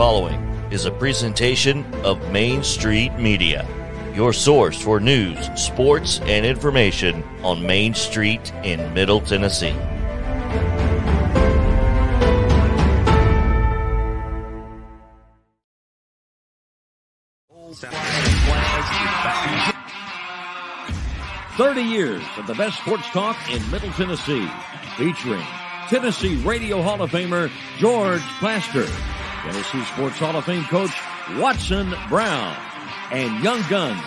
following is a presentation of Main Street Media, your source for news, sports, and information on Main Street in Middle Tennessee. Thirty years of the best sports talk in Middle Tennessee, featuring Tennessee Radio Hall of Famer George Plaster, Tennessee Sports Hall of Fame coach Watson Brown, and Young Guns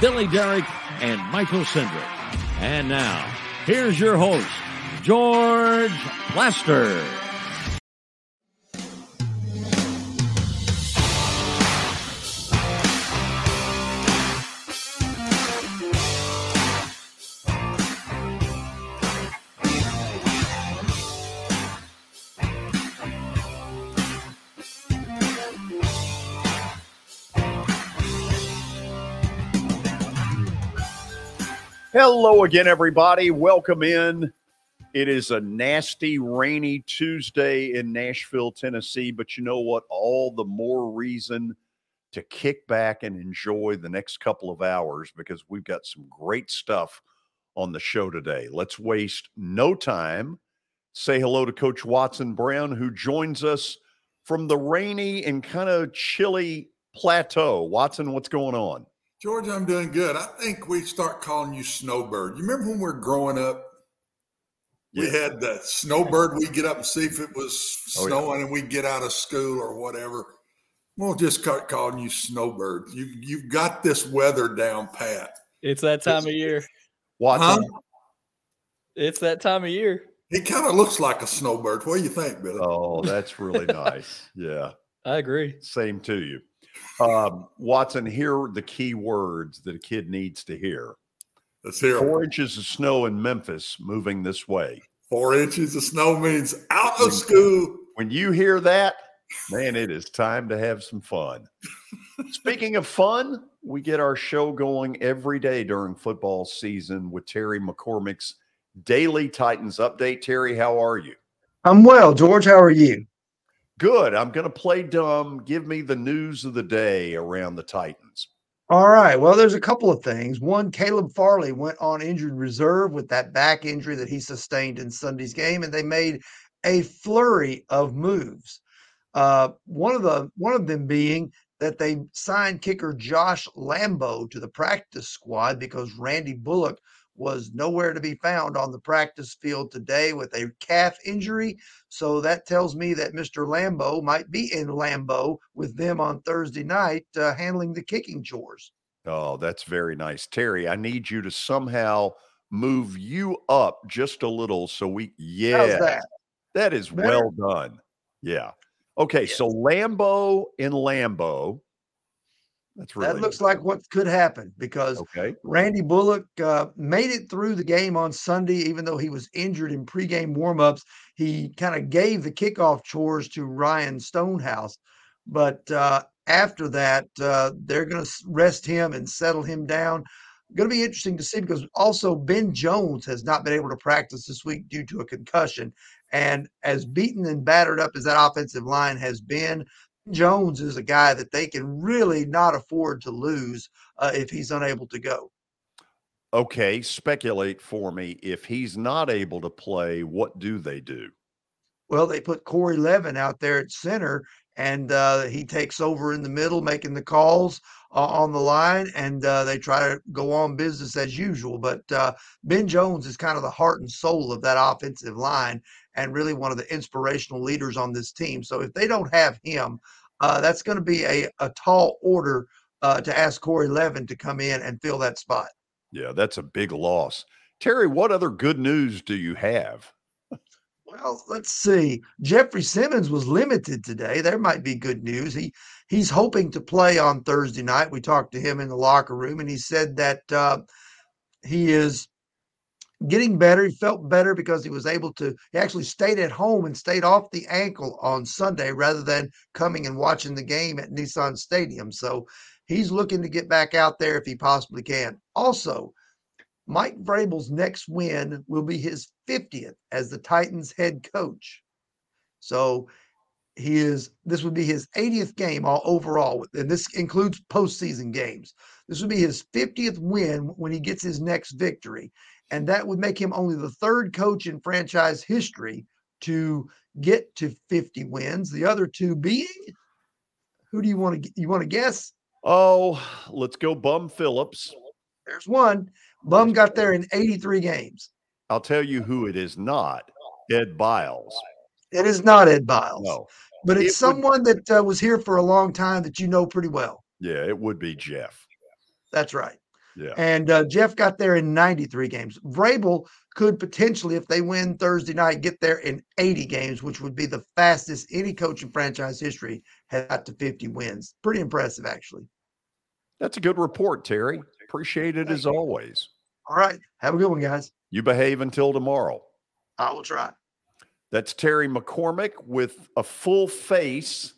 Billy Derrick and Michael Cindric. And now, here's your host, George Plaster. Hello again, everybody. Welcome in. It is a nasty, rainy Tuesday in Nashville, Tennessee, but you know what? All the more reason to kick back and enjoy the next couple of hours because we've got some great stuff on the show today. Let's waste no time. Say hello to Coach Watson Brown, who joins us from the rainy and kind of chilly plateau. Watson, what's going on? George, I'm doing good. I think we start calling you Snowbird. You remember when we were growing up? We Yeah. had the Snowbird. We'd get up and see if it was Oh, yeah. snowing, and we'd get out of school or whatever. We'll just start calling you Snowbird. You you've got this weather down pat. It's that time of year. Watson, Huh? It's that time of year. He kind of looks like a snowbird. What do you think, Billy? oh, that's really nice. Yeah. I agree. Same to you. Um, Watson, here are the key words that a kid needs to hear. Let's hear 'em. Four inches of snow in Memphis moving this way. Four inches of snow means out of school. When you hear that, man, it is time to have some fun. Speaking of fun, we get our show going every day during football season with Terry McCormick's Daily Titans Update. Terry, how are you? I'm well, George. How are you? Good. I'm going to play dumb. Give me the news of the day around the Titans. All right. Well, there's a couple of things. One, Caleb Farley went on injured reserve with that back injury that he sustained in Sunday's game, and they made a flurry of moves. Uh, one of the one of them being that they signed kicker Josh Lambo to the practice squad because Randy Bullock was nowhere to be found on the practice field today with a calf injury. So that tells me that Mr. Lambo might be in Lambeau with them on Thursday night, uh, handling the kicking chores. Oh, that's very nice. Terry, I need you to somehow move you up just a little so we, yeah, How's that? that is Better? well done. Yeah. Okay. So Lambo in Lambeau. That's really That looks like what could happen because okay. Randy Bullock uh, made it through the game on Sunday, even though he was injured in pregame warmups. He kind of gave the kickoff chores to Ryan Stonehouse. But uh, after that, uh, they're going to rest him and settle him down. Going to be interesting to see because also Ben Jones has not been able to practice this week due to a concussion. And as beaten and battered up as that offensive line has been, Jones is a guy that they can really not afford to lose uh, if he's unable to go. Okay. Speculate for me. If he's not able to play, what do they do? Well, they put Corey Levin out there at center, and uh, he takes over in the middle, making the calls uh, on the line, and uh, they try to go on business as usual. But uh, Ben Jones is kind of the heart and soul of that offensive line, and really one of the inspirational leaders on this team. So if they don't have him, uh, that's going to be a, a tall order uh, to ask Corey Levin to come in and fill that spot. Yeah, that's a big loss. Terry, what other good news do you have? Well, let's see. Jeffrey Simmons was limited today. There might be good news. He he's hoping to play on Thursday night. We talked to him in the locker room, and he said that uh, he is getting better. He felt better because he was able to. He actually stayed at home and stayed off the ankle on Sunday rather than coming and watching the game at Nissan Stadium. So he's looking to get back out there if he possibly can. Also, Mike Vrabel's next win will be his 50th as the Titans head coach. So he is this would be his 80th game all overall, and this includes postseason games. This would be his 50th win when he gets his next victory, and that would make him only the third coach in franchise history to get to 50 wins. The other two being, who do you want to you want to guess? Oh, let's go Bum Phillips. There's one. Bum got there in 83 games. I'll tell you who it is not. Ed Biles. It is not Ed Biles. No. But It would- it's someone that uh, was here for a long time that you know pretty well. Yeah, it would be Jeff. That's right. Yeah. And uh, Jeff got there in 93 games. Vrabel could potentially, if they win Thursday night, get there in 80 games, which would be the fastest any coach in franchise history has got to 50 wins. Pretty impressive, actually. That's a good report, Terry. Appreciate it as always. All right. Have a good one, guys. You behave until tomorrow. I will try. That's Terry McCormick with a full face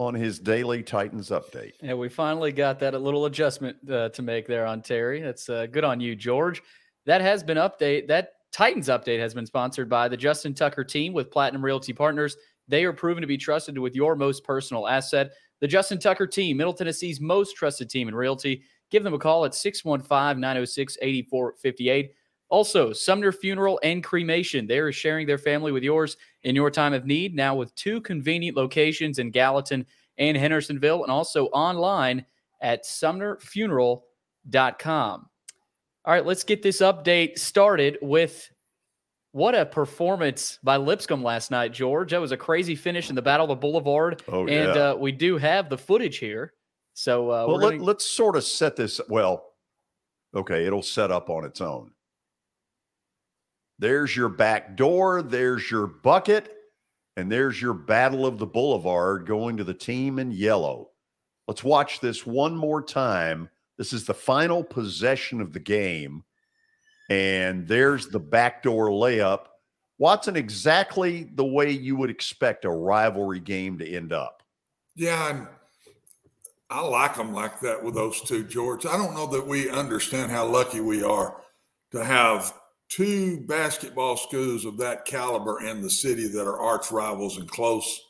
on his daily Titans update. Yeah, we finally got that a little adjustment uh, to make there on Terry. That's uh, good on you, George. That has been update. That Titans update has been sponsored by the Justin Tucker team with Platinum Realty Partners. They are proven to be trusted with your most personal asset. The Justin Tucker team, Middle Tennessee's most trusted team in realty. Give them a call at 615 906 8458. Also, Sumner Funeral and Cremation. They are sharing their family with yours in your time of need, now with two convenient locations in Gallatin and Hendersonville, and also online at sumnerfuneral.com. All right, let's get this update started with what a performance by Lipscomb last night, George. That was a crazy finish in the Battle of the Boulevard. Oh, and yeah. uh, we do have the footage here. So uh, well, let, gonna- let's sort of set this. Well, okay, it'll set up on its own. There's your back door, there's your bucket, and there's your Battle of the Boulevard going to the team in yellow. Let's watch this one more time. This is the final possession of the game. And there's the backdoor layup. Watson, exactly the way you would expect a rivalry game to end up. Yeah, and I like them like that with those two, George. I don't know that we understand how lucky we are to have two basketball schools of that caliber in the city that are arch rivals and close.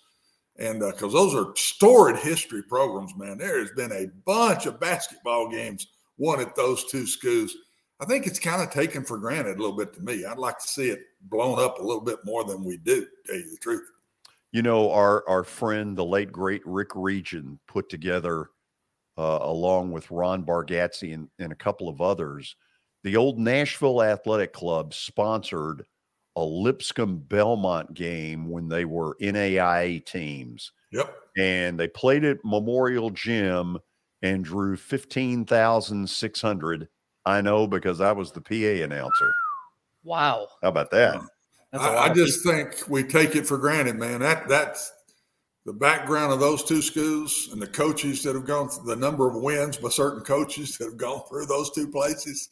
And because those are storied history programs, man, there has been a bunch of basketball games won at those two schools. I think it's kind of taken for granted a little bit to me. I'd like to see it blown up a little bit more than we do, to tell you the truth. you know our our friend the late great rick region put together uh, along with ron bargatze and, and a couple of others the old nashville athletic club sponsored a lipscomb belmont game when they were naia teams Yep. and they played at memorial gym and drew 15600 i know because i was the pa announcer wow. how about that That's a I, lot I of just think we take it for granted, man. That that's the background of those two schools and the coaches that have gone through the number of wins by certain coaches that have gone through those two places.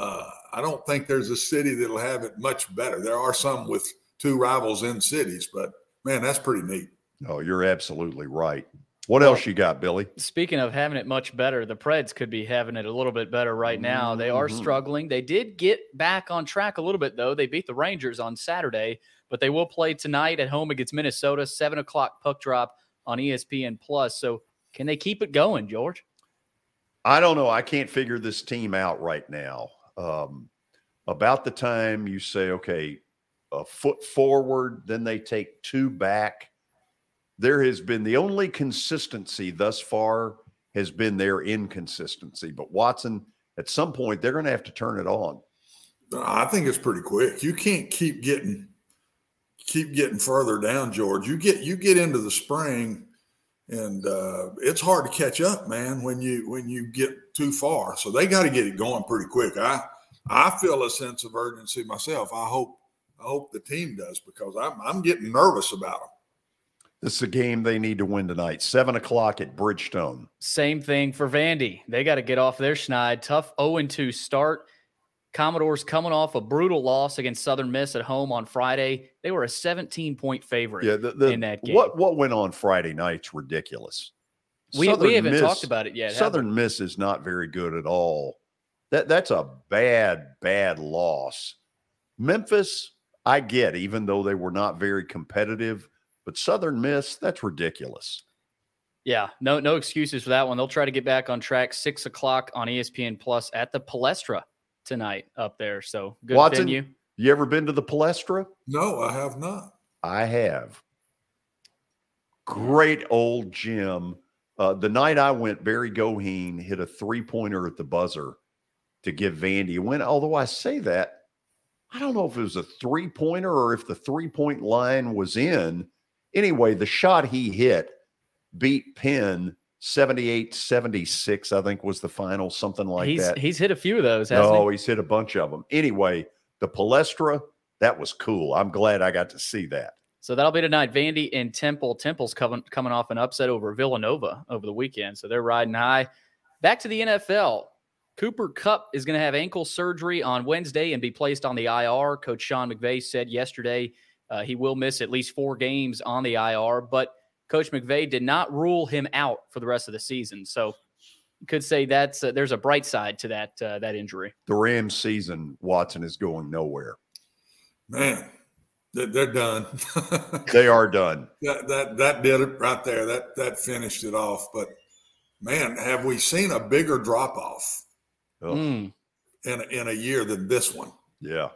Uh, I don't think there's a city that'll have it much better. There are some with two rivals in cities, but man, that's pretty neat. oh you're absolutely right what else you got billy Speaking of having it much better, the Preds could be having it a little bit better right now. They are Mhm. struggling. They did get back on track a little bit, though. They beat the Rangers on Saturday, but they will play tonight at home against Minnesota, seven o'clock puck drop on ESPN Plus. So, can they keep it going, George? I don't know. I can't figure this team out right now. Um, about the time you say, okay, a foot forward, then they take two back. There has been the only consistency thus far has been their inconsistency. But Watson, at some point, they're going to have to turn it on. I think it's pretty quick. You can't keep getting keep getting further down, George. You get you get into the spring, and uh, it's hard to catch up, man. When you when you get too far, so they got to get it going pretty quick. I I feel a sense of urgency myself. I hope I hope the team does because I'm I'm getting nervous about them. This is a game they need to win tonight, seven o'clock at Bridgestone. Same thing for Vandy. They got to get off their schneid. Tough 0 2 start. Commodores coming off a brutal loss against Southern Miss at home on Friday. They were a 17 point favorite. Yeah, the, the, in that game. what what went on Friday night's ridiculous. we, Southern we haven't Miss- talked about it yet. Southern Miss is not very good at all. That that's a bad, bad loss. Memphis, I get, even though they were not very competitive, But Southern Miss, that's ridiculous. Yeah, no, no excuses for that one. They'll try to get back on track six o'clock on ESPN Plus at the Palestra tonight up there. So good Watson, venue. You ever been to the Palestra? No, I have not. I have. Great old gym. Uh, the night I went, Barry Goheen hit a three pointer at the buzzer to give Vandy a win. Although I say that, I don't know if it was a three pointer or if the three point line was in. Anyway, the shot he hit beat Penn 78 76, I think was the final, something like he's that. he's hit a few of those. Hasn't No, he? he's hit a bunch of them. Anyway, the Palestra, that was cool. I'm glad I got to see that. So that'll be tonight. Vandy and Temple. Temple's coming coming off an upset over Villanova over the weekend, so they're riding high. Back to the NFL. Cooper Kupp is going to have ankle surgery on Wednesday and be placed on the IR. Coach Sean McVay said yesterday uh, he will miss at least four games on the IR, but Coach McVay did not rule him out for the rest of the season. So you could say that's uh, there's a bright side to that uh, that injury. The Rams season, Watson is going nowhere. Man, they're, they're done. They are done. that, that that did it right there. That that finished it off. But man, have we seen a bigger drop off Ugh, Mm. in a, in a year than this one? Yeah.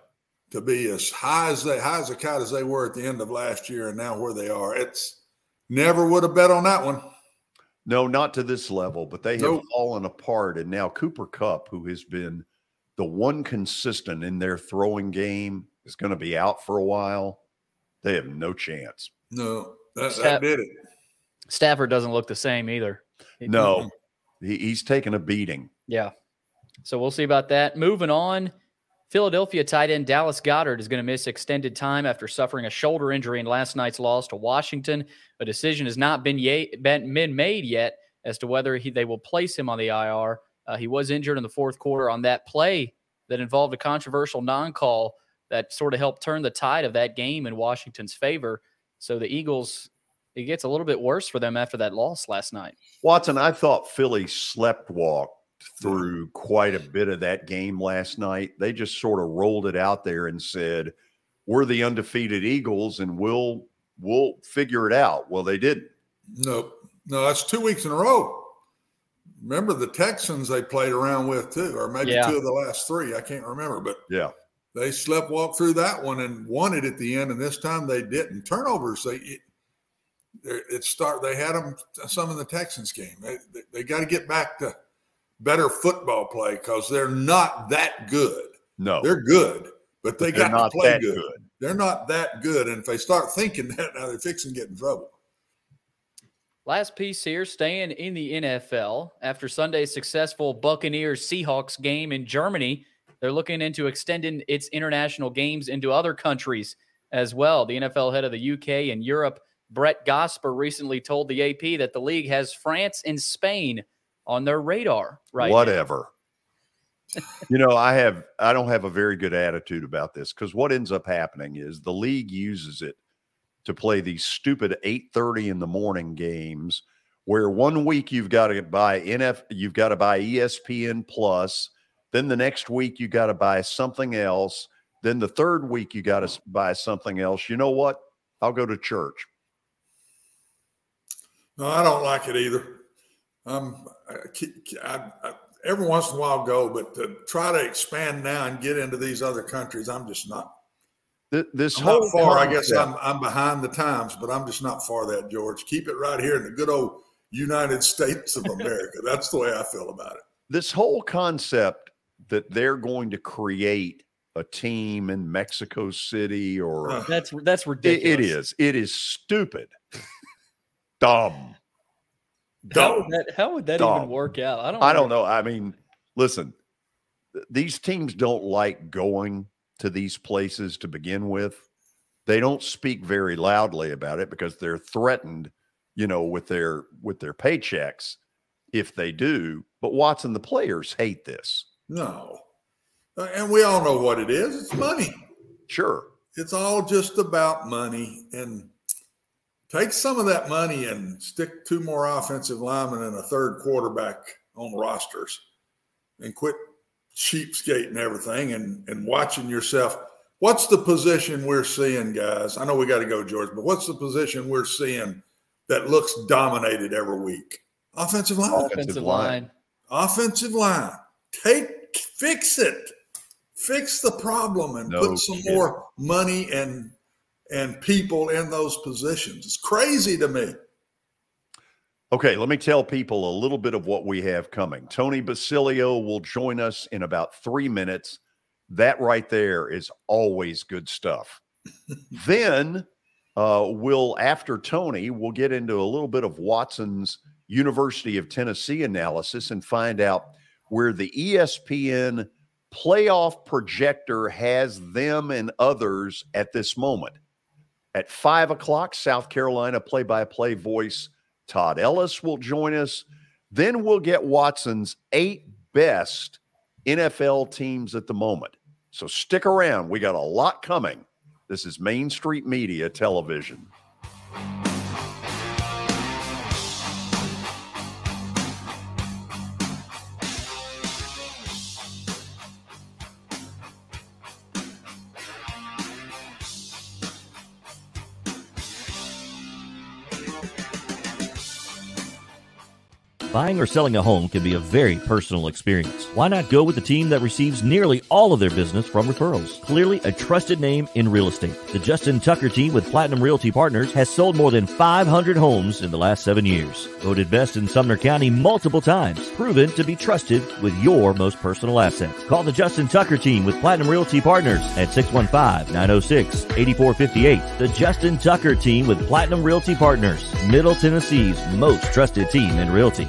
To be as high as they high as a kite as they were at the end of last year, and now where they are, it's never would have bet on that one. No, not to this level, but they have fallen apart. And now Cooper Kupp, who has been the one consistent in their throwing game, is going to be out for a while. They have no chance. No, that, Step- that did it. Stafford doesn't look the same either. No, he, he's taken a beating. Yeah. So we'll see about that. Moving on, Philadelphia tight end Dallas Goedert is going to miss extended time after suffering a shoulder injury in last night's loss to Washington. A decision has not been, ye- been, made yet as to whether he, they will place him on the IR. Uh, he was injured in the fourth quarter on that play that involved a controversial non call that sort of helped turn the tide of that game in Washington's favor. So the Eagles, it gets a little bit worse for them after that loss last night. Watson, I thought Philly slept walked through quite a bit of that game last night. They just sort of rolled it out there and said, "We're the undefeated Eagles, and we'll we'll figure it out." Well, they didn't. Nope. No, that's two weeks in a row. Remember the Texans they played around with too, or maybe Yeah. two of the last three. I can't remember, but Yeah, they slept walk through that one and won it at the end. And this time they didn't. Turnovers, they it, it start. They had them some in the Texans game. They they, they got to get back to better football play because they're not that good. no, They're good, but they they're got not to play that good. good. They're not that good, and if they start thinking that now, they're fixing to get in trouble. Last piece here, staying in the NFL. After Sunday's successful Buccaneers Seahawks game in Germany, they're looking into extending its international games into other countries as well. The NFL head of the UK and Europe, Brett Gosper, recently told the AP that the league has France and Spain on their radar right now. Whatever. you know, I have I don't have a very good attitude about this because what ends up happening is the league uses it to play these stupid 8:30 in the morning games where one week you've got to buy NF you've got to buy ESPN plus, then the next week you got to buy something else, then the third week you got to buy something else. You know what? I'll go to church. No, I don't like it either. Um, I, I, I, every once in a while go, but to try to expand now and get into these other countries, I'm just not. Th- This I'm whole not far. I guess I'm I'm behind the times, but I'm just not far that George. Keep it right here in the good old United States of America. That's the way I feel about it. this whole concept that they're going to create a team in Mexico City or Uh, That's that's it, ridiculous. it is it is stupid, dumb. How would that, how would that even work out? I don't. I don't know. I mean, listen, these teams don't like going to these places to begin with. They don't speak very loudly about it because they're threatened, you know, with their with their paychecks if they do. But Watson, the players hate this. No, and we all know what it is. It's money. Sure. It's all just about money. And take some of that money and stick two more offensive linemen and a third quarterback on rosters and quit cheapskating everything and, and watching yourself. What's the position we're seeing, guys? I know we got to go, George, but what's the position we're seeing that looks dominated every week? Offensive line. Offensive, Offensive line. line. Offensive line. Take fix it. Fix the problem and No put some kidding. more money and and people in those positions. It's crazy to me. Okay, let me tell people a little bit of what we have coming. Tony Basilio will join us in about three minutes. That right there is always good stuff. then uh, we'll, after Tony, we'll get into a little bit of Watson's University of Tennessee analysis and find out where the ESPN playoff projector has them and others at this moment. At five o'clock, South Carolina play by play voice Todd Ellis will join us. Then we'll get Watson's eight best NFL teams at the moment. So stick around. We got a lot coming. This is Main Street Media Television. Buying or selling a home can be a very personal experience. Why not go with the team that receives nearly all of their business from referrals? Clearly a trusted name in real estate. The Justin Tucker team with Platinum Realty Partners has sold more than 500 homes in the last seven years. Voted best in Sumner County multiple times. Proven to be trusted with your most personal assets. Call the Justin Tucker team with Platinum Realty Partners at 615-906-8458. The Justin Tucker team with Platinum Realty Partners. Middle Tennessee's most trusted team in realty.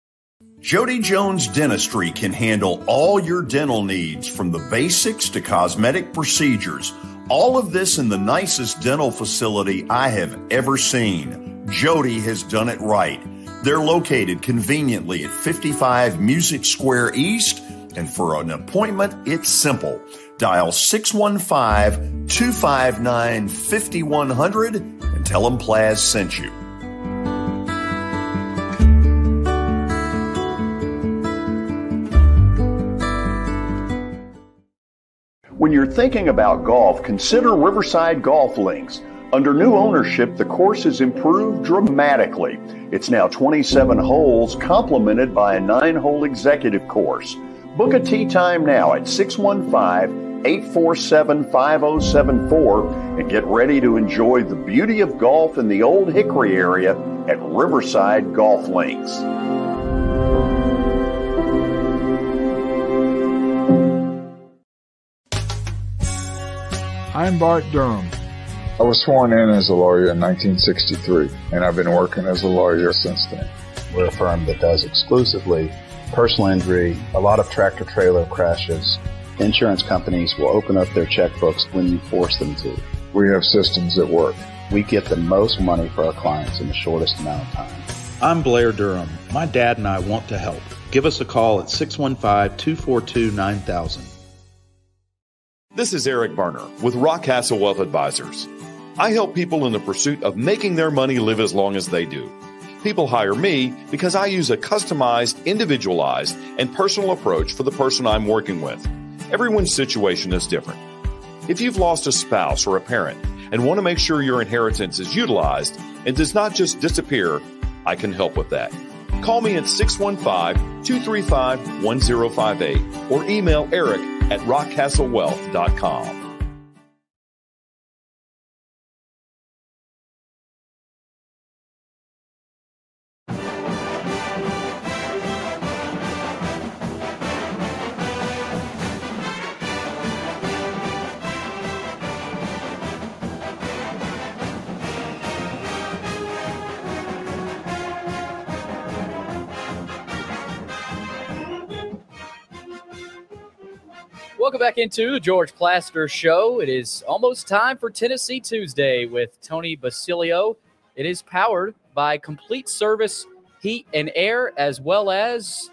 Jody Jones Dentistry can handle all your dental needs from the basics to cosmetic procedures. All of this in the nicest dental facility I have ever seen. Jody has done it right. They're located conveniently at 55 Music Square East, and for an appointment, it's simple. Dial 615 259 5100 and tell them Plaz sent you. When you're thinking about golf, consider Riverside Golf Links. Under new ownership, the course has improved dramatically. It's now 27 holes, complemented by a nine hole executive course. Book a tee time now at 615 847 5074 and get ready to enjoy the beauty of golf in the Old Hickory area at Riverside Golf Links. I'm Bart Durham. I was sworn in as a lawyer in 1963, and I've been working as a lawyer since then. We're a firm that does exclusively personal injury, a lot of tractor trailer crashes. Insurance companies will open up their checkbooks when you force them to. We have systems that work. We get the most money for our clients in the shortest amount of time. I'm Blair Durham. My dad and I want to help. Give us a call at 615 242 9000. This is Eric Berner with Rockcastle Wealth Advisors. I help people in the pursuit of making their money live as long as they do. People hire me because I use a customized, individualized, and personal approach for the person I'm working with. Everyone's situation is different. If you've lost a spouse or a parent and want to make sure your inheritance is utilized and does not just disappear, I can help with that. Call me at 615 235 1058 or email Eric at rockcastlewealth.com. Welcome back into George Plaster Show. It is almost time for Tennessee Tuesday with Tony Basilio. It is powered by Complete Service Heat and Air as well as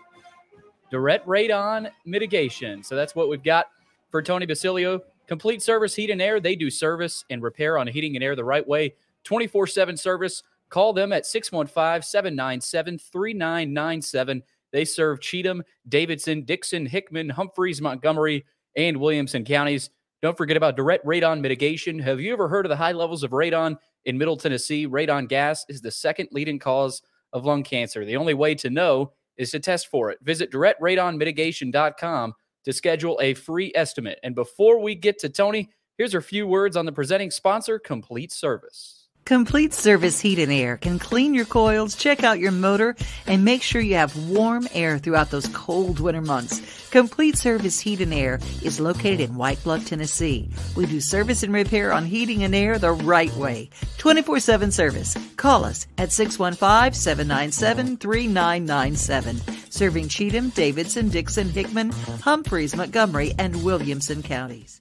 Direct Radon Mitigation. So that's what we've got for Tony Basilio. Complete Service Heat and Air. They do service and repair on heating and air the right way. 24 7 service. Call them at 615 797 3997. They serve Cheatham, Davidson, Dickson, Hickman, Humphreys, Montgomery, and Williamson counties. Don't forget about direct radon mitigation. Have you ever heard of the high levels of radon in Middle Tennessee? Radon gas is the second leading cause of lung cancer. The only way to know is to test for it. Visit directradonmitigation.com to schedule a free estimate. And before we get to Tony, here's a few words on the presenting sponsor, Complete Service. Complete Service Heat and Air can clean your coils, check out your motor, and make sure you have warm air throughout those cold winter months. Complete Service Heat and Air is located in White Bluff, Tennessee. We do service and repair on heating and air the right way. 24 7 service. Call us at 615 797 3997. Serving Cheatham, Davidson, Dickson, Hickman, Humphreys, Montgomery, and Williamson counties.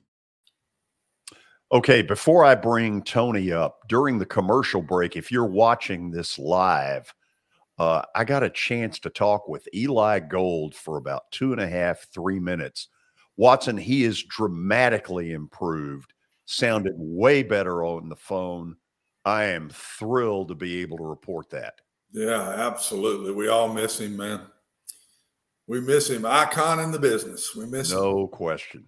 Okay, before I bring Tony up during the commercial break, if you're watching this live, uh, I got a chance to talk with Eli Gold for about two and a half, three minutes. Watson, he is dramatically improved, sounded way better on the phone. I am thrilled to be able to report that. Yeah, absolutely. We all miss him, man. We miss him. Icon in the business. We miss no him. No question.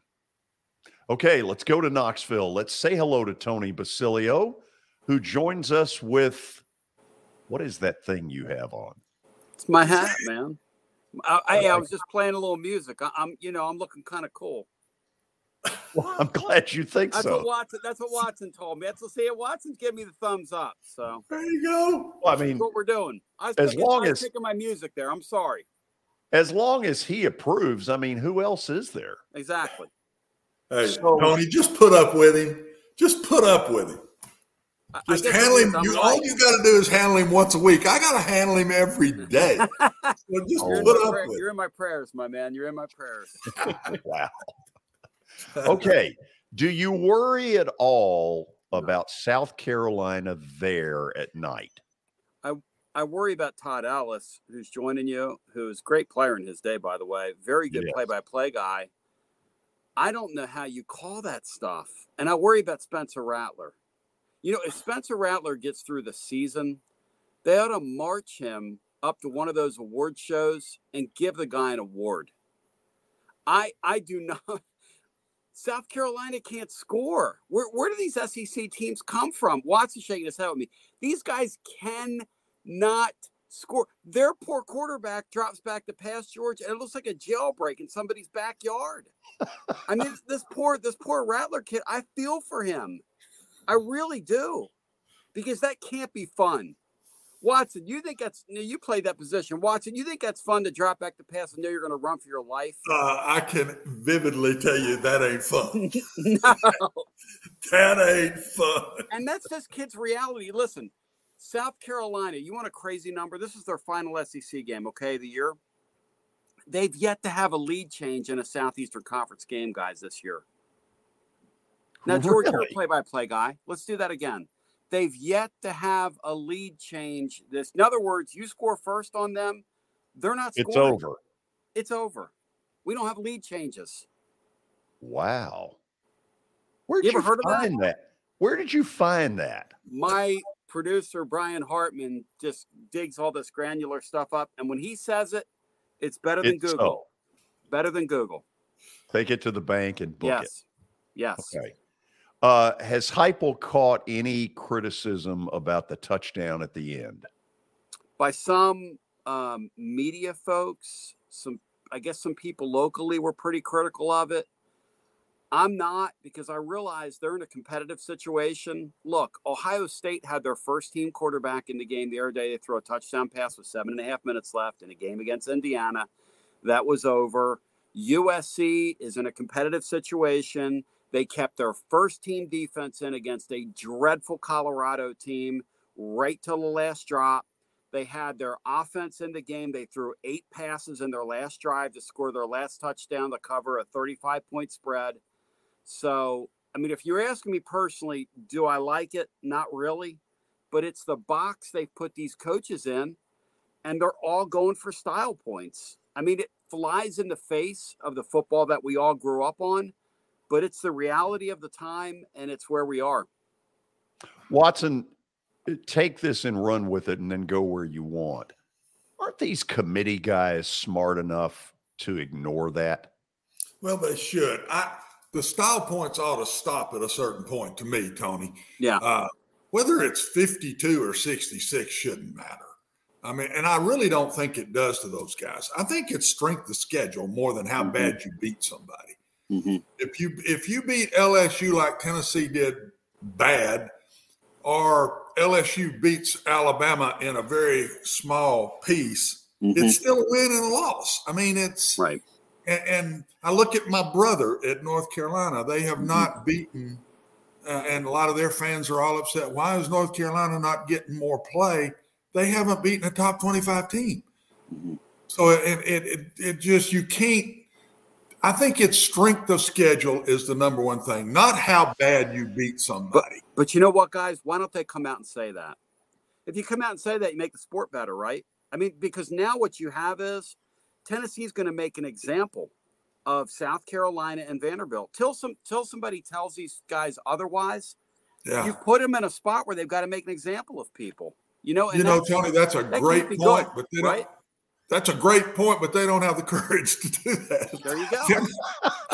Okay, let's go to Knoxville. Let's say hello to Tony Basilio, who joins us with what is that thing you have on? It's my hat, man. I, I, I was just playing a little music. I, am you know, I'm looking kind of cool. Well, I'm glad you think that's so. What Watson, that's what Watson told me. That's what see, Watson's giving me the thumbs up. So there you go. Well, I mean, what we're doing. I was as picking, long I as picking my music there. I'm sorry. As long as he approves, I mean, who else is there? Exactly. Hey, so, Tony, just put up with him. Just put up with him. Just handle him. You, all you got to do is handle him once a week. I got to handle him every day. so just you're put up prayer, with. You're in my prayers, my man. You're in my prayers. wow. Okay. Do you worry at all about South Carolina there at night? I I worry about Todd Ellis, who's joining you, who's a great player in his day, by the way. Very good play by play guy. I don't know how you call that stuff. And I worry about Spencer Rattler. You know, if Spencer Rattler gets through the season, they ought to march him up to one of those award shows and give the guy an award. I I do not South Carolina can't score. Where where do these SEC teams come from? Watson shaking his head with me. These guys cannot score. Their poor quarterback drops back to pass George, and it looks like a jailbreak in somebody's backyard. I mean, this poor this poor Rattler kid. I feel for him. I really do, because that can't be fun. Watson, you think that's you know, you play that position? Watson, you think that's fun to drop back to pass and know you're going to run for your life? Uh, I can vividly tell you that ain't fun. no, that ain't fun. And that's this kid's reality. Listen, South Carolina, you want a crazy number? This is their final SEC game, okay, the year. They've yet to have a lead change in a Southeastern Conference game, guys, this year. Now, George, really? you're a play by play guy. Let's do that again. They've yet to have a lead change this. In other words, you score first on them, they're not scoring. It's over. It's over. We don't have lead changes. Wow. Where did you, you find that? that? Where did you find that? My producer Brian Hartman just digs all this granular stuff up, and when he says it, it's better than it's Google. So. Better than Google. Take it to the bank and book yes. it. Yes. Okay. Uh, has Heupel caught any criticism about the touchdown at the end? By some um, media folks, some I guess some people locally were pretty critical of it. I'm not because I realize they're in a competitive situation. Look, Ohio State had their first team quarterback in the game the other day. They throw a touchdown pass with seven and a half minutes left in a game against Indiana. That was over. USC is in a competitive situation. They kept their first team defense in against a dreadful Colorado team right till the last drop. They had their offense in the game. They threw eight passes in their last drive to score their last touchdown to cover a 35 point spread. So, I mean, if you're asking me personally, do I like it? Not really. But it's the box they've put these coaches in, and they're all going for style points. I mean, it flies in the face of the football that we all grew up on, but it's the reality of the time, and it's where we are. Watson, eh, take this and run with it and then go where you want. Aren't these committee guys smart enough to ignore that? Well, they should. I the style points ought to stop at a certain point to me, Tony. Yeah. Uh, whether it's 52 or 66 shouldn't matter. I mean, and I really don't think it does to those guys. I think it's strength of schedule more than how mm-hmm. bad you beat somebody. Mm-hmm. If you if you beat LSU like Tennessee did bad, or LSU beats Alabama in a very small piece, mm-hmm. it's still a win and a loss. I mean, it's right. And, and I look at my brother at North Carolina; they have mm-hmm. not beaten, uh, and a lot of their fans are all upset. Why is North Carolina not getting more play? They haven't beaten a top twenty-five team. So it, it it it just you can't I think it's strength of schedule is the number one thing, not how bad you beat somebody. But, but you know what, guys? Why don't they come out and say that? If you come out and say that, you make the sport better, right? I mean, because now what you have is Tennessee's going to make an example of South Carolina and Vanderbilt. Till some till somebody tells these guys otherwise, yeah. you put them in a spot where they've got to make an example of people. You know, you know, Tony, that's a that great point, good, but they right? don't that's a great point, but they don't have the courage to do that. There you go. They're,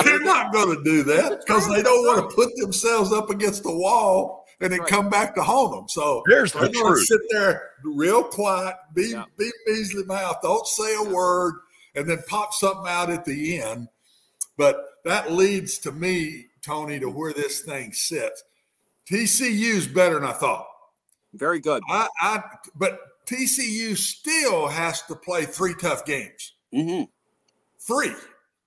they're not going to do that because they don't want to put themselves up against the wall and then Right. come back to haunt them. So There's the they're going to truth. sit there real quiet, be Yeah. be measly mouth, don't say a word, and then pop something out at the end. But that leads to me, Tony, to where this thing sits. TCU's better than I thought. Very good. I, I but TCU still has to play three tough games. Mm-hmm. Three.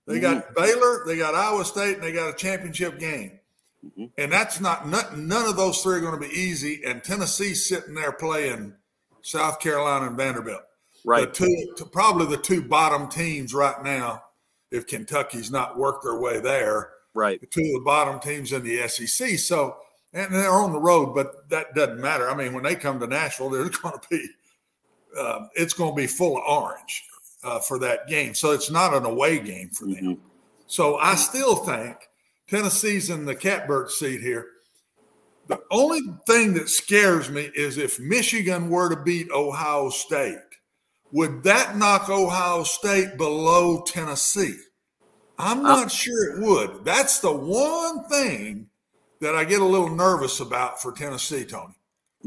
They got Baylor, they got Iowa State, and they got a championship game. Mm-hmm. And that's not none, none of those three are going to be easy. And Tennessee's sitting there playing South Carolina and Vanderbilt. Right. The two, probably the two bottom teams right now, if Kentucky's not worked their way there, Right. the two of the bottom teams in the SEC. So, and they're on the road, but that doesn't matter. I mean, when they come to Nashville, there's going to be, uh, it's going to be full of orange uh, for that game. So it's not an away game for them. So I still think Tennessee's in the catbird seat here. The only thing that scares me is if Michigan were to beat Ohio State, would that knock Ohio State below Tennessee? I'm uh, not sure it would. That's the one thing that I get a little nervous about for Tennessee, Tony.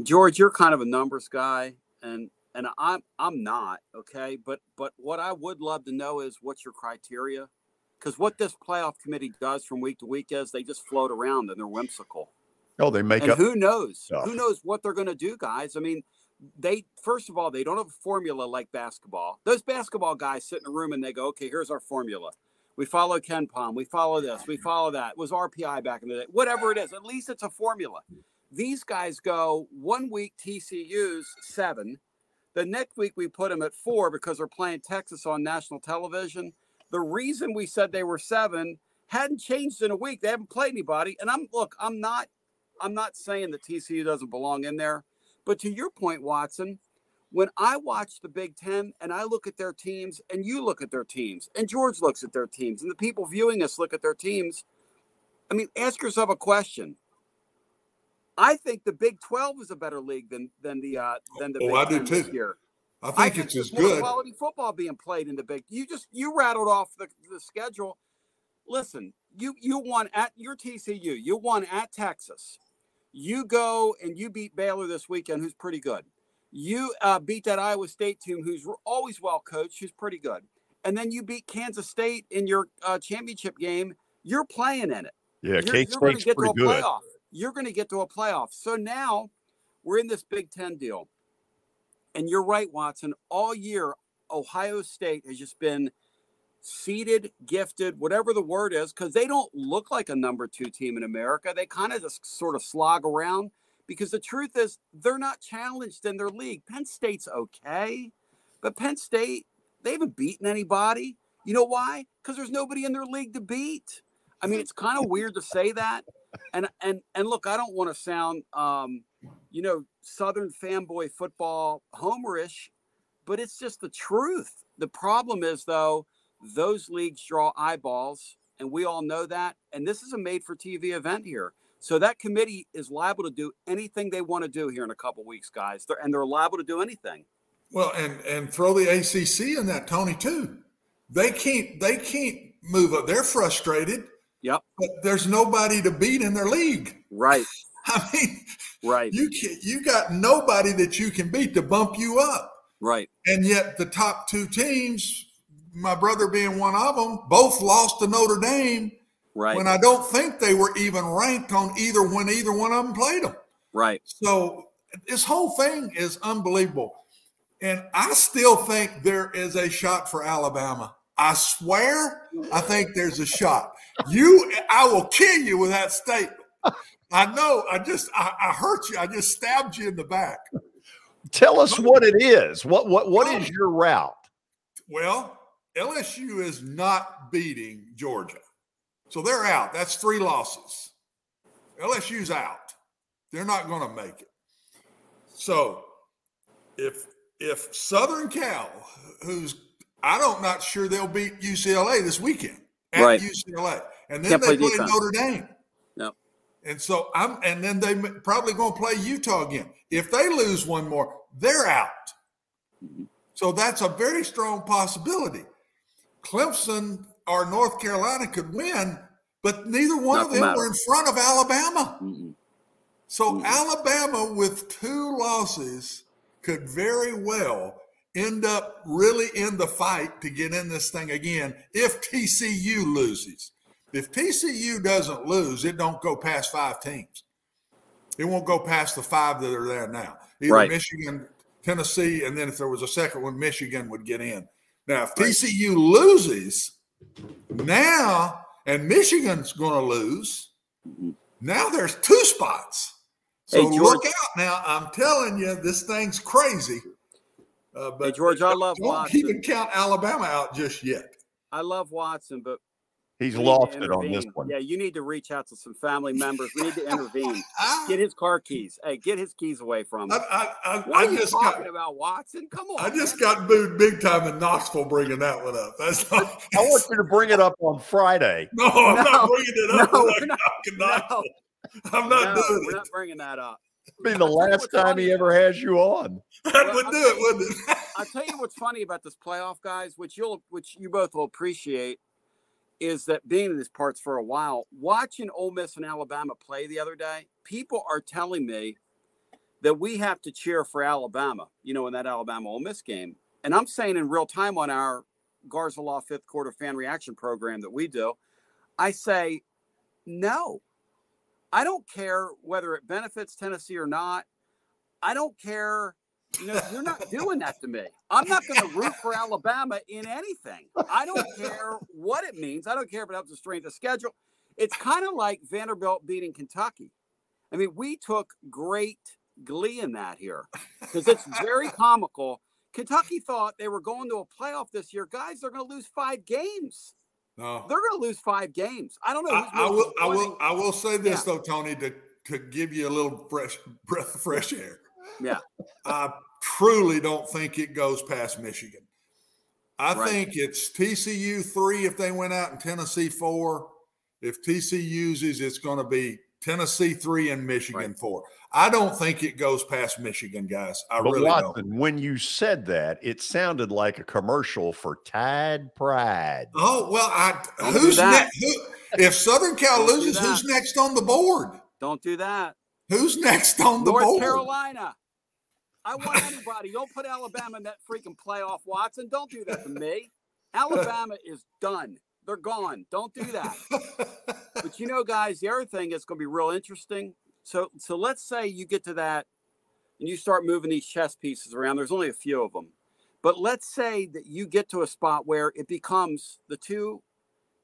George, you're kind of a numbers guy, and and I'm I'm not okay. But but what I would love to know is what's your criteria? Because what this playoff committee does from week to week is they just float around and they're whimsical. Oh, they make and up. who knows? stuff. Who knows what they're going to do, guys? I mean, they first of all they don't have a formula like basketball. Those basketball guys sit in a room and they go, "Okay, here's our formula. We follow KenPom. We follow this. We follow that. It was RPI back in the day. Whatever it is, at least it's a formula." These guys go one week TCU's seven, the next week we put them at four because they're playing Texas on national television. The reason we said they were seven hadn't changed in a week. They haven't played anybody. And I'm look, I'm not I'm not saying that TCU doesn't belong in there, but to your point, Watson, when I watch the Big Ten and I look at their teams and you look at their teams and George looks at their teams and the people viewing us look at their teams, I mean, ask yourself a question. I think the Big 12 is a better league than than the uh than the Oh, Big I do 10 this too. year. I think it's there's as more good. quality football being played in the Big. You just you rattled off the, the schedule. Listen, you you won at your TCU. You won at Texas. You go and you beat Baylor this weekend, who's pretty good. You uh, beat that Iowa State team, who's always well coached, who's pretty good. And then you beat Kansas State in your uh, championship game. You're playing in it. Yeah, You're- K you're gonna State's get to a good. Playoff. You're going to get to a playoff. So now we're in this Big Ten deal. And you're right, Watson. All year, Ohio State has just been seeded, gifted, whatever the word is, because they don't look like a number two team in America. They kind of just sort of slog around. because the truth is they're not challenged in their league. Penn State's okay, but Penn State, they haven't beaten anybody. You know why? Because there's nobody in their league to beat. I mean, it's kind of weird to say that. And and and look, I don't want to sound um, you know, Southern fanboy football homerish, but it's just the truth. The problem is though, those leagues draw eyeballs, and we all know that. And this is a made for TV event here. So that committee is liable to do anything they want to do here in a couple weeks, guys. They're, and they're liable to do anything. Well, and and throw the ACC in that, Tony, too. They can't they can't move up. They're frustrated. Yep. But there's nobody to beat in their league. Right. I mean, right. You can you got nobody that you can beat to bump you up. Right. And yet the top two teams, my brother being one of them, both lost to Notre Dame. Right. When I don't think they were even ranked on either when either one of them played them. Right. So this whole thing is unbelievable. And I still think there is a shot for Alabama. I swear, I think there's a shot. You, I will kill you with that statement. I know. I just, I, I hurt you. I just stabbed you in the back. Tell us what it is. What, what, what is your route? Well, LSU is not beating Georgia, so they're out. That's three losses. LSU's out. They're not going to make it. So, if if Southern Cal, who's I don't not sure they'll beat UCLA this weekend at Right. UCLA, and then Can't they play play. Notre Dame. Yep. And so I'm, and then they probably going to play Utah again. If they lose one more, they're out. Mm-hmm. So that's a very strong possibility. Clemson or North Carolina could win, but neither one of them matter. were in front of Alabama. So Alabama with two losses could very well end up really in the fight to get in this thing again if TCU loses. If TCU doesn't lose, it don't go past five teams. It won't go past the five that are there now. Either Right. Michigan, Tennessee, and then if there was a second one, Michigan would get in. Now, if TCU loses now, and Michigan's going to lose, now there's two spots. So Hey, look out now. I'm telling you, this thing's crazy. Uh, but Hey, George, I love don't Watson. even count Alabama out just yet. I love Watson, but He's we need to lost it on this one. Yeah, you need to reach out to some family members. We need to intervene. get his car keys. Hey, get his keys away from him. I, I, what I are you just talking got- about, Watson? Come on. I just got booed big time in Knoxville bringing that one up. That's not, I want you to bring it up on Friday. no, I'm No, not bringing it up. no, I we're not- talk in Knoxville. I'm not no, doing we're it. not bringing that up. Be the last time he ever has you on. That would do it, wouldn't it? I'll tell you what's funny about this playoff, guys, which you'll which you both will appreciate, is that being in these parts for a while, watching Ole Miss and Alabama play the other day, people are telling me that we have to cheer for Alabama, you know, in that Alabama Ole Miss game. And I'm saying in real time on our Garza Law fifth quarter fan reaction program that we do, I say, no. I don't care whether it benefits Tennessee or not. I don't care. You know, you're not doing that to me. I'm not going to root for Alabama in anything. I don't care what it means. I don't care if it helps the strength of schedule. It's kind of like Vanderbilt beating Kentucky. I mean, we took great glee in that here because it's very comical. Kentucky thought they were going to a playoff this year. Guys, they're going to lose five games. No. They're going to lose five games. I don't know. I, I will. I will. I will say this Yeah. though, Tony, to to give you a little fresh breath of fresh air. Yeah. I truly don't think it goes past Michigan. I Right. think it's TCU three if they went out and Tennessee four. If TCU uses, it's going to be Tennessee three and Michigan four. I don't think it goes past Michigan, guys. I but really don't. Watson, when you said that, it sounded like a commercial for Tide Pride. Oh well, I Don't who's next? Who, if Southern Cal Don't loses, who's next on the board? Don't do that. Who's next on the North board? Carolina. I want anybody. Don't put Alabama in that freaking playoff, Watson. Don't do that to me. Alabama is done. They're gone. Don't do that. but you know, guys, the other thing is going to be real interesting. So, so let's say you get to that, and you start moving these chess pieces around. There's only a few of them, but let's say that you get to a spot where it becomes the two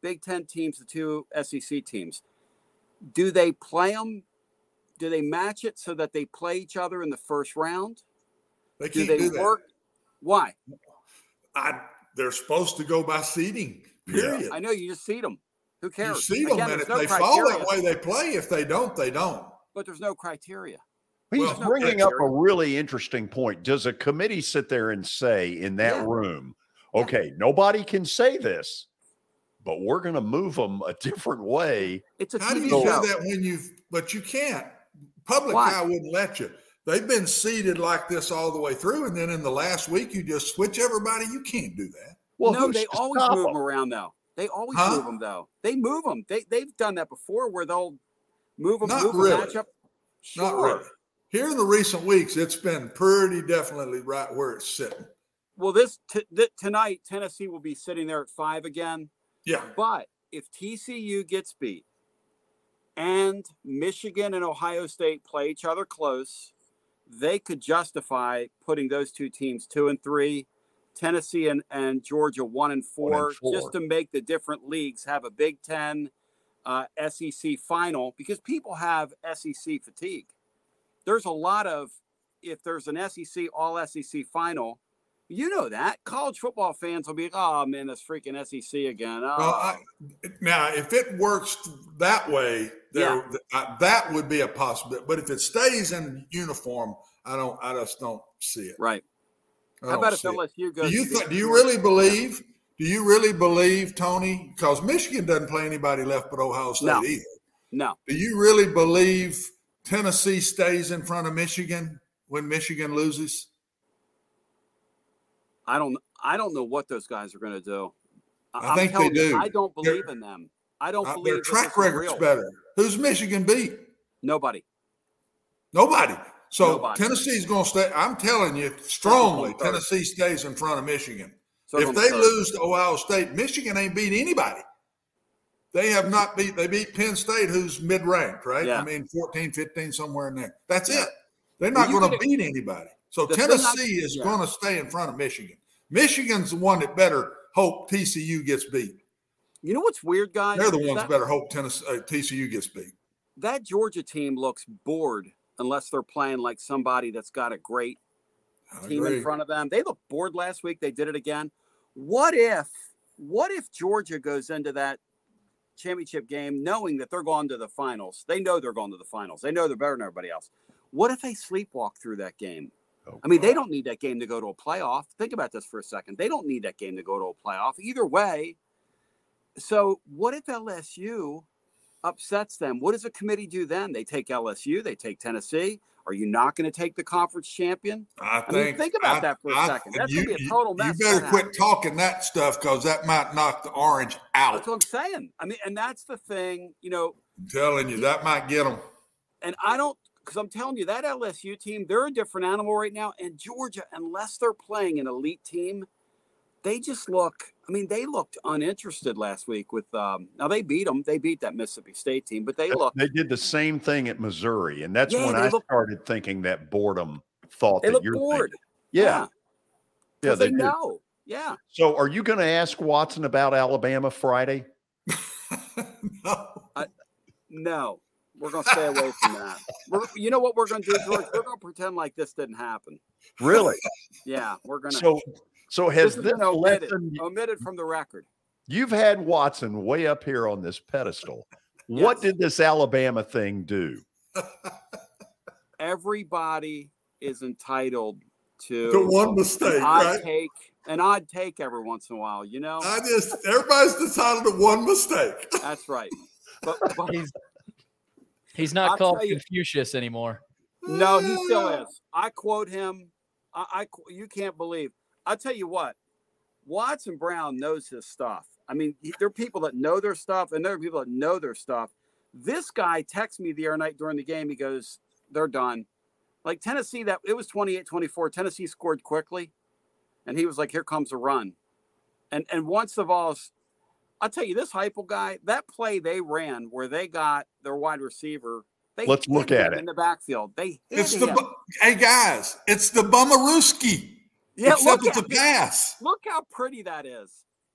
Big Ten teams, the two SEC teams. Do they play them do they match it so that they play each other in the first round? They Do can't they do that. work? Why? I, they're supposed to go by seeding. Period. I know you just seed them. Who You cares? see them, and if no they fall that way, they play. If they don't, they don't. But there's no criteria. He's Well, bringing up a really interesting point. Does a committee sit there and say in that Yeah. room, okay, nobody can say this, but we're going to move them a different way? It's a How do you show. do that when you've? But you can't. Public Why? eye wouldn't let you. They've been seeded like this all the way through, and then in the last week you just switch everybody. You can't do that. Well, no, they always move them around though. They always Huh? move them though. They move them. They they've done that before where they'll move them, Not move really. a matchup. Not Sure. really. Here in the recent weeks, it's been pretty definitely right where it's sitting. Well, this t- th- tonight Tennessee will be sitting there at five again. Yeah. But if TCU gets beat and Michigan and Ohio State play each other close, they could justify putting those two teams two and three, Tennessee and, and Georgia one and, four, One and four. just to make the different leagues have a Big Ten, uh, SEC final because people have SEC fatigue. There's a lot of if there's an SEC all SEC final, you know that college football fans will be like, "Oh man, this freaking SEC again." Oh, Well, I, now, if it works that way, there uh, that would be a possibility. But if it stays in uniform, I don't. I just don't see it. right. I How about if. LSU goes? Do you th- do you really believe? Do you really believe, Tony? Because Michigan doesn't play anybody left but Ohio State No. either. No, Do you really believe Tennessee stays in front of Michigan when Michigan loses? I don't. I don't know what those guys are going to do. I I'm think they you, do. I don't They're- believe in them. I don't Uh, believe their track record's real. better. Who's Michigan beat? Nobody. Nobody. So Nobody. Tennessee's going to stay. I'm telling you strongly, Tennessee stays in front of Michigan. So if they lose to Ohio State, Michigan ain't beat anybody. They have not beat. They beat Penn State, who's mid-ranked, right? Yeah. I mean, 14, 15, somewhere in there. That's Yeah. it. They're not going to beat anybody. So The thing I- Tennessee is yeah. going to stay in front of Michigan. Michigan's the one that better hope TCU gets beat. You know what's weird, guys? They're the ones that, better hope Tennessee, uh, TCU gets beat. that Georgia team looks bored unless they're playing like somebody that's got a great I team agree. in front of them. They looked bored last week. They did it again. What if what if Georgia goes into that championship game knowing that they're going to the finals? They know they're going to the finals. They know they're better than everybody else. What if they sleepwalk through that game? Oh, I mean, they don't need that game to go to a playoff. Think about this for a second. They don't need that game to go to a playoff. Either way. So, what if LSU upsets them? What does a committee do then? They take LSU, they take Tennessee. Are you not going to take the conference champion? I I mean, think. think about I- that for a I- second. That's you, gonna be a total mess. You better quit talking that stuff because that might knock the orange out. That's what I'm saying. I mean, and that's the thing, you know. I'm telling you, that might get them. And I don't, because I'm telling you, that LSU team, they're a different animal right now. And Georgia, unless they're playing an elite team, they just look. I mean, they looked uninterested last week with. Um, now they beat them. They beat that Mississippi State team, but they look. They did the same thing at Missouri, and that's Yeah, when I look- started thinking that boredom thought They that you're bored. thinking. Yeah, yeah, 'Cause they, they know. Yeah. So, are you going to ask Watson about Alabama Friday? No. No, we're going to stay away from that. We're, you know what we're going to do, George? We're going to pretend like this didn't happen. Really? Yeah, we're going to. So, so has this this been omitted, lesson? omitted from the record. You've had Watson way up here on this pedestal. What did this Alabama thing do? Everybody is entitled to The one mistake, I right? take, an odd take every once in a while. You know, I just everybody's decided to one mistake. that's right. But, but He's he's not I'll called tell you- Confucius anymore. no, he still is. I quote him. I, I you can't believe. I tell you what, Watson Brown knows his stuff. I mean, there are people that know their stuff, and there are people that know their stuff. This guy texted me the other night during the game. He goes, "They're done." Like Tennessee, that it was 28-24. Tennessee scored quickly, and he was like, "Here comes a run," and and once the balls, I'll tell you this Heupel guy, that play they ran where they got their wide receiver. They Let's hit look him at it. in the backfield. They hit It's the him. bu- hey guys, it's the Bumaruski. Yeah, except look it's a at- pass. Look how pretty that is.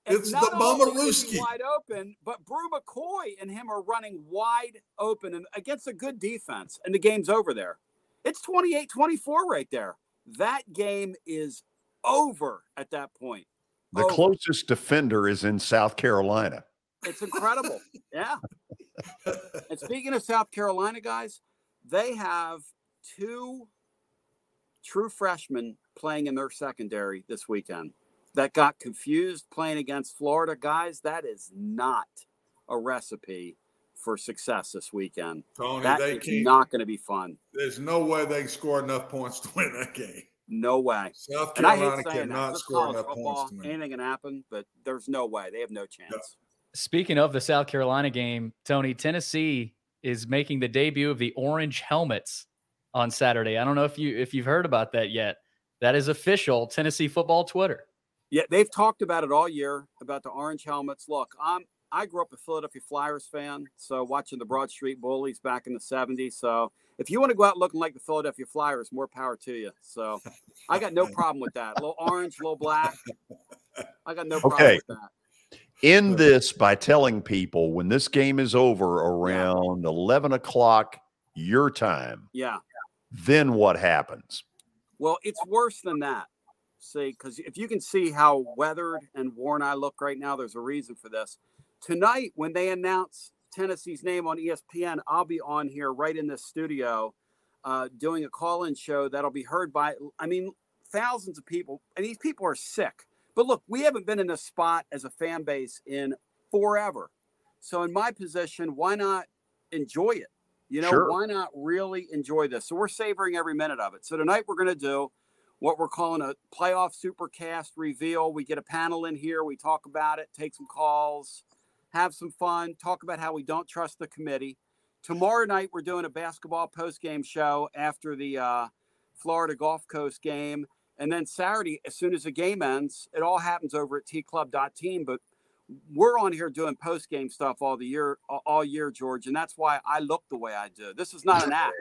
And It's not the only is wide open, but Bru McCoy and him are running wide open and against a good defense, and the game's over there. It's 28-24 right there. That game is over at that point. The Over. closest defender is in South Carolina. It's incredible. yeah. And speaking of South Carolina, guys, they have two true freshmen playing in their secondary this weekend that got confused playing against Florida. Guys, that is not a recipe for success this weekend. Tony, That they is can't. going to be fun. There's no way they score enough points to win that game. No way. South And I Carolina hate saying that. cannot score enough football, points to win. anything can happen, but there's no way. They have no chance. Speaking of the South Carolina game, Tony, Tennessee is making the debut of the orange helmets on Saturday. I don't know if you if you've heard about that yet. That is official. Tennessee football Twitter. Yeah, they've talked about it all year about the orange helmets. Look, I'm I grew up a Philadelphia Flyers fan, so watching the Broad Street Bullies back in the 70s. So if you want to go out looking like the Philadelphia Flyers, more power to you. So I got no problem with that. A little orange, a little black. I got no problem Okay. with that. End this by telling people when this game is over around 11 o'clock your time, Yeah. then what happens? Well, it's worse than that. See, because if you can see how weathered and worn I look right now, there's a reason for this. Tonight, when they announce Tennessee's name on ESPN, I'll be on here right in this studio uh, doing a call in show that'll be heard by, I mean, thousands of people. And these people are sick. But look, we haven't been in this spot as a fan base in forever. So, in my position, why not enjoy it? You know, Sure. why not really enjoy this? So, we're savoring every minute of it. So, tonight we're going to do what we're calling a playoff supercast reveal. We get a panel in here, we talk about it, take some calls, have some fun, talk about how we don't trust the committee. Tomorrow night, we're doing a basketball post game show after the uh, Florida Gulf Coast game. And then Saturday, as soon as the game ends, it all happens over at tclub.team. But we're on here doing post game stuff all the year, all year, George, and that's why I look the way I do. This is not an act.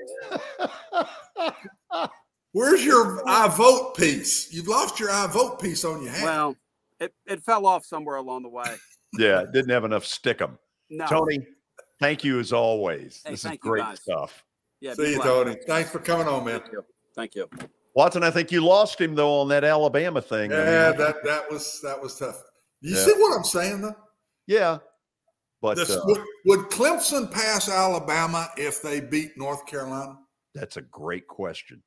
Where's your I vote piece? You've lost your I vote piece on your hat. Well, it, it fell off somewhere along the way. Yeah, didn't have enough stickum. No. Tony, thank you as always. Hey, this is great guys. stuff. Yeah, See you, blessed. Tony. Thanks for coming on, man. Thank you. Thank you. Watson, I think you lost him though on that Alabama thing. I mean, Yeah, that that was that was tough. You Yeah. see what I'm saying though? yeah. But This- uh, would, would Clemson pass Alabama if they beat North Carolina? that's a great question.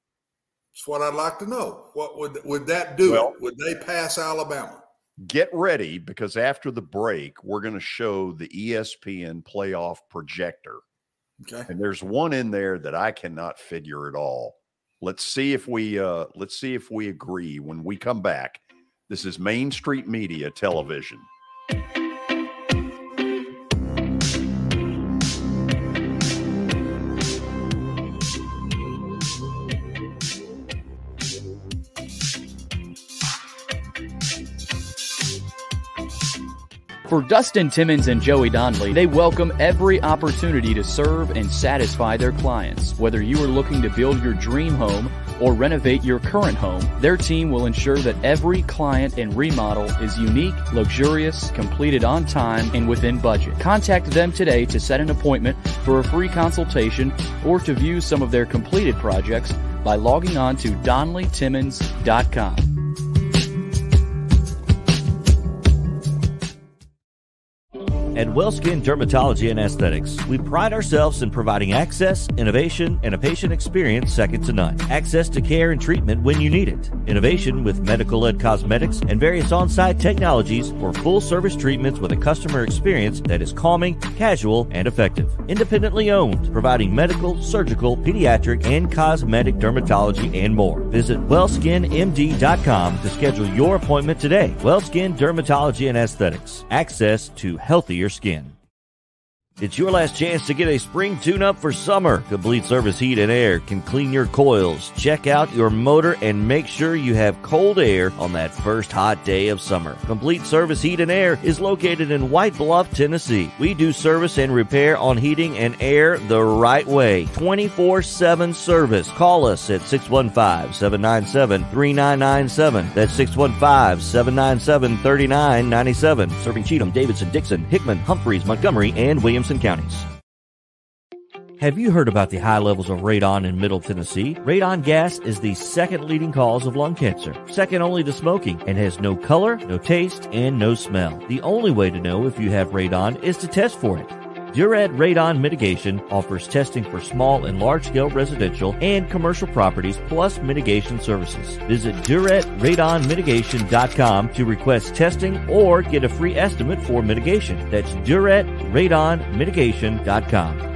That's what I'd like to know. What would would that do? Well- Would they pass Alabama? Get ready because after the break, we're going to show the ESPN playoff projector. Okay. And there's one in there that I cannot figure at all. Let's see if we uh let's see if we agree when we come back. This is Main Street Media Television. For Dustin Timmons and Joey Donnelly, they welcome every opportunity to serve and satisfy their clients. Whether you are looking to build your dream home or renovate your current home, their team will ensure that every client and remodel is unique, luxurious, completed on time, and within budget. Contact them today to set an appointment for a free consultation or to view some of their completed projects by logging on to DonnellyTimmons.com. At Wellskin Dermatology and Aesthetics, we pride ourselves in providing access, innovation, and a patient experience second to none. Access to care and treatment when you need it. Innovation with medical led cosmetics and various on site technologies for full service treatments with a customer experience that is calming, casual, and effective. Independently owned, providing medical, surgical, pediatric, and cosmetic dermatology and more. Visit wellskinmd.com to schedule your appointment today. Wellskin Dermatology and Aesthetics. Access to healthier skin. It's your last chance to get a spring tune up for summer. Complete Service Heat and Air can clean your coils, check out your motor, and make sure you have cold air on that first hot day of summer. Complete Service Heat and Air is located in White Bluff, Tennessee. We do service and repair on heating and air the right way. 24 7 service. Call us at 615 797 3997. That's 615 797 3997. Serving Cheatham, Davidson, Dickson, Hickman, Humphreys, Montgomery, and Williamson counties. Have you heard about the high levels of radon in Middle Tennessee? Radon gas is the second leading cause of lung cancer, second only to smoking, and has no color, no taste, and no smell. The only way to know if you have radon is to test for it. Duret Radon Mitigation offers testing for small and large scale residential and commercial properties plus mitigation services. Visit DuretRadonMitigation.com to request testing or get a free estimate for mitigation. That's DuretRadonMitigation.com.